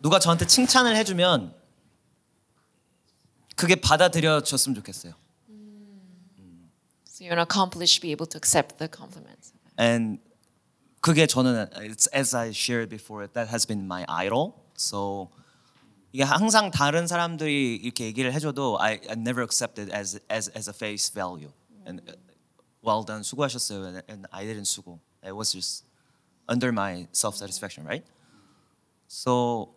Speaker 4: 누가 저한테 칭찬을 해주면 그게 받아들여졌으면 좋겠어요.
Speaker 2: So you're an accomplished, be able to accept the compliments.
Speaker 4: And 그게 저는 it's as I shared before that has been my idol. So 이게 항상 다른 사람들이 이렇게 얘기를 해줘도 I, I never accept it as as as a face value. And uh, well done 수고하셨어요. And, and I didn't 수고. It was just under my self satisfaction, right? So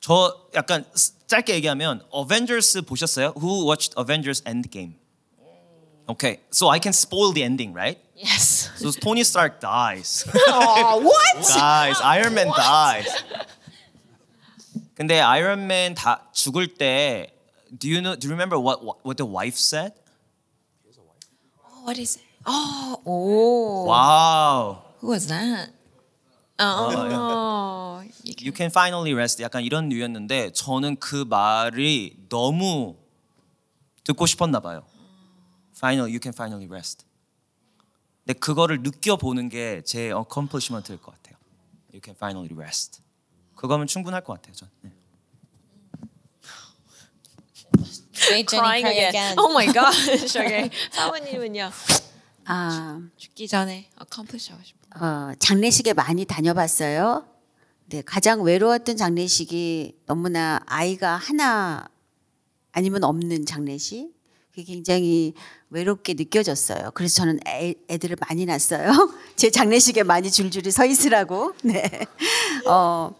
Speaker 4: 저 약간 짧게 얘기하면 Avengers 보셨어요? Who watched Avengers Endgame? Okay, so I can spoil the ending, right?
Speaker 2: Yes.
Speaker 4: So Tony Stark dies. what? Guys, Iron Man dies. 근데 Iron Man 다 죽을 때 do you know do you remember what what, the wife said?
Speaker 2: Oh, what is it? Oh, oh.
Speaker 4: Wow.
Speaker 2: Who was that? Oh, you can-
Speaker 4: You can finally rest. 약간 이런 류였는데 저는 그 말이 너무 듣고 싶었나 봐요. Finally, you can finally rest. 근데 그거를 느껴보는 게 제 accomplishment일 것 같아요. You can finally rest. 그거면 충분할 것 같아요. 전. 네.
Speaker 1: Jenny,
Speaker 2: crying
Speaker 1: cry
Speaker 2: again.
Speaker 1: again.
Speaker 2: Oh my gosh. Okay. 사모님은요?
Speaker 7: 아,
Speaker 2: 죽기 전에 accomplish 하고 싶어.
Speaker 7: 어, 장례식에 많이 다녀봤어요. 네, 가장 외로웠던 장례식이 너무나 아이가 하나 아니면 없는 장례식. 그게 굉장히 외롭게 느껴졌어요. 그래서 저는 애, 애들을 많이 낳았어요. 제 장례식에 많이 줄줄이 서 있으라고. 네. 어,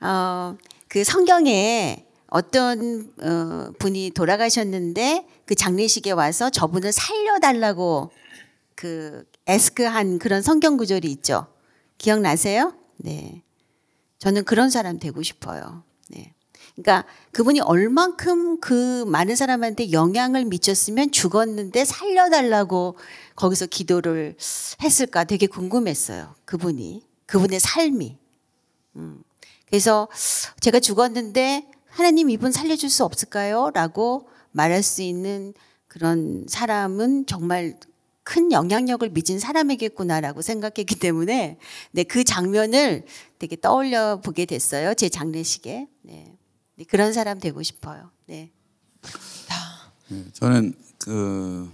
Speaker 7: 어, 그 성경에 어떤 어, 분이 돌아가셨는데 그 장례식에 와서 저분을 살려달라고 그 에스크한 그런 성경 구절이 있죠. 기억나세요? 네. 저는 그런 사람 되고 싶어요. 네. 그러니까 그분이 얼만큼 그 많은 사람한테 영향을 미쳤으면 죽었는데 살려달라고 거기서 기도를 했을까 되게 궁금했어요. 그분이. 그분의 삶이. 음. 그래서 제가 죽었는데 하나님 이분 살려줄 수 없을까요? 라고 말할 수 있는 그런 사람은 정말 큰 영향력을 미친 사람이겠구나라고 생각했기 때문에 네, 그 장면을 되게 떠올려 보게 됐어요. 제 장례식에. 네. 네, 그런 사람 되고 싶어요. 네.
Speaker 6: 네, 저는 그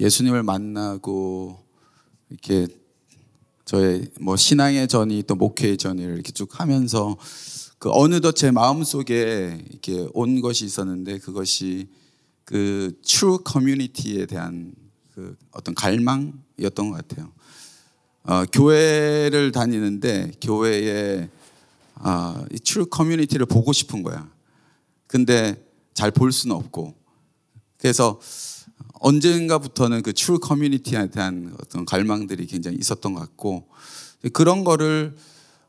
Speaker 6: 예수님을 만나고 이렇게 저의 뭐 신앙의 전이 또 목회의 전을 이렇게 쭉 하면서 그 어느덧 제 마음 속에 이렇게 온 것이 있었는데 그것이 그 true community에 대한 그 어떤 갈망이었던 것 같아요. 어, 교회를 다니는데 교회에 아, 이 true community를 보고 싶은 거야. 근데 잘 볼 수는 없고 그래서 언젠가부터는 그 true community에 대한 어떤 갈망들이 굉장히 있었던 것 같고 그런 거를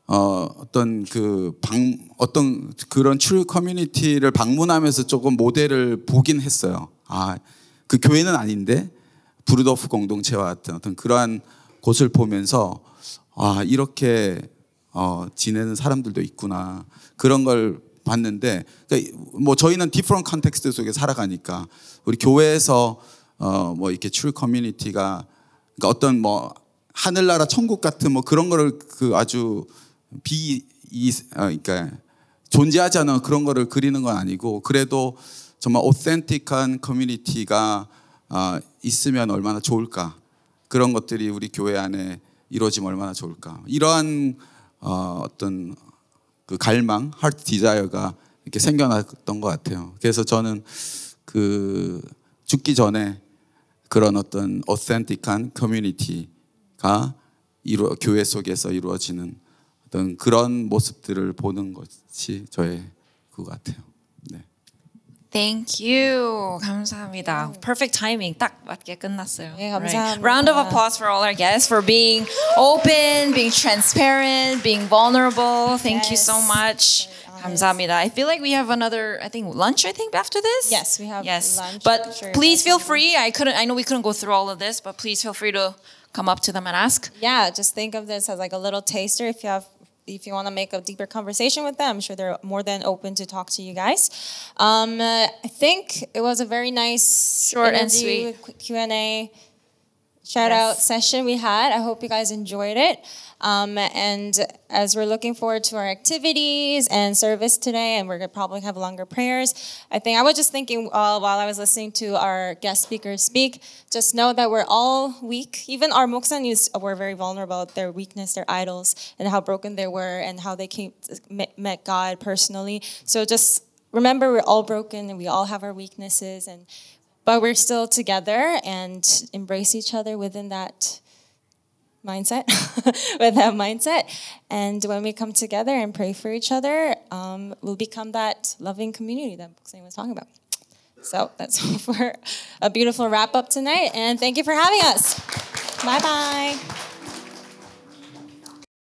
Speaker 6: 어, 어떤 그 방, 어떤 그런 true community를 방문하면서 조금 모델을 보긴 했어요. 아, 그 교회는 아닌데 브루더프 공동체와 같은 어떤 그러한 곳을 보면서 아, 이렇게 어, 지내는 사람들도 있구나. 그런 걸 봤는데 그러니까 뭐 저희는 디프런 컨텍스트 속에 살아가니까 우리 교회에서 어, 뭐 이렇게 true community가 그러니까 어떤 뭐 하늘나라 천국 같은 뭐 그런 거를 그 아주 비 이, 어, 그러니까 존재하지 않은 그런 거를 그리는 건 아니고 그래도 정말 오센틱한 커뮤니티가 아, 있으면 얼마나 좋을까 그런 것들이 우리 교회 안에 이루어지면 얼마나 좋을까 이러한 어, 어떤 그 갈망, 하트 디자이어가 이렇게 생겨났던 것 같아요. 그래서 저는 그그 죽기 전에 그런 어떤 어센틱한 커뮤니티가 이루 교회 속에서 이루어지는 어떤 그런 모습들을 보는 것이 저의 그거 같아요. 네.
Speaker 2: Thank you. 감사합니다. Perfect timing. 딱 맞게 끝났어요.
Speaker 1: 네,
Speaker 2: Right.
Speaker 1: 감사합니다.
Speaker 2: Round of applause for all our guests for being open, being transparent, being vulnerable. Thank you so
Speaker 1: Yes.
Speaker 2: much. 감사합니다. I feel like we have another, I think lunch. I think after this.
Speaker 1: Yes, we have
Speaker 2: yes.
Speaker 1: lunch.
Speaker 2: But
Speaker 1: Sure,
Speaker 2: please
Speaker 1: that's
Speaker 2: feel free. I couldn't. I know we couldn't go through all of this, but please feel free to come up to them and ask.
Speaker 1: yeah, just think of this as like a little taster. If you have, if you want to make a deeper conversation with them, I'm sure they're more than open to talk to you guys. Um, uh, I think it was a very nice,
Speaker 2: Short and sweet.
Speaker 1: Q and A, shout
Speaker 2: Yes.
Speaker 1: out session we had. I hope you guys enjoyed it. Um, and as we're looking forward to our activities and service today, and we're gonna probably have longer prayers, I think I was just thinking uh, while I was listening to our guest speakers speak, just know that we're all weak. Even our moksanis were very vulnerable their weakness, their idols, and how broken they were, and how they came met, met God personally. So just remember, we're all broken, and we all have our weaknesses, and but we're still together and embrace each other within that mindset with that mindset. And when we come together and pray for each other um, we'll become that loving community that Booksain was talking about. So that's all for a beautiful wrap up tonight. And thank you for having us. Bye bye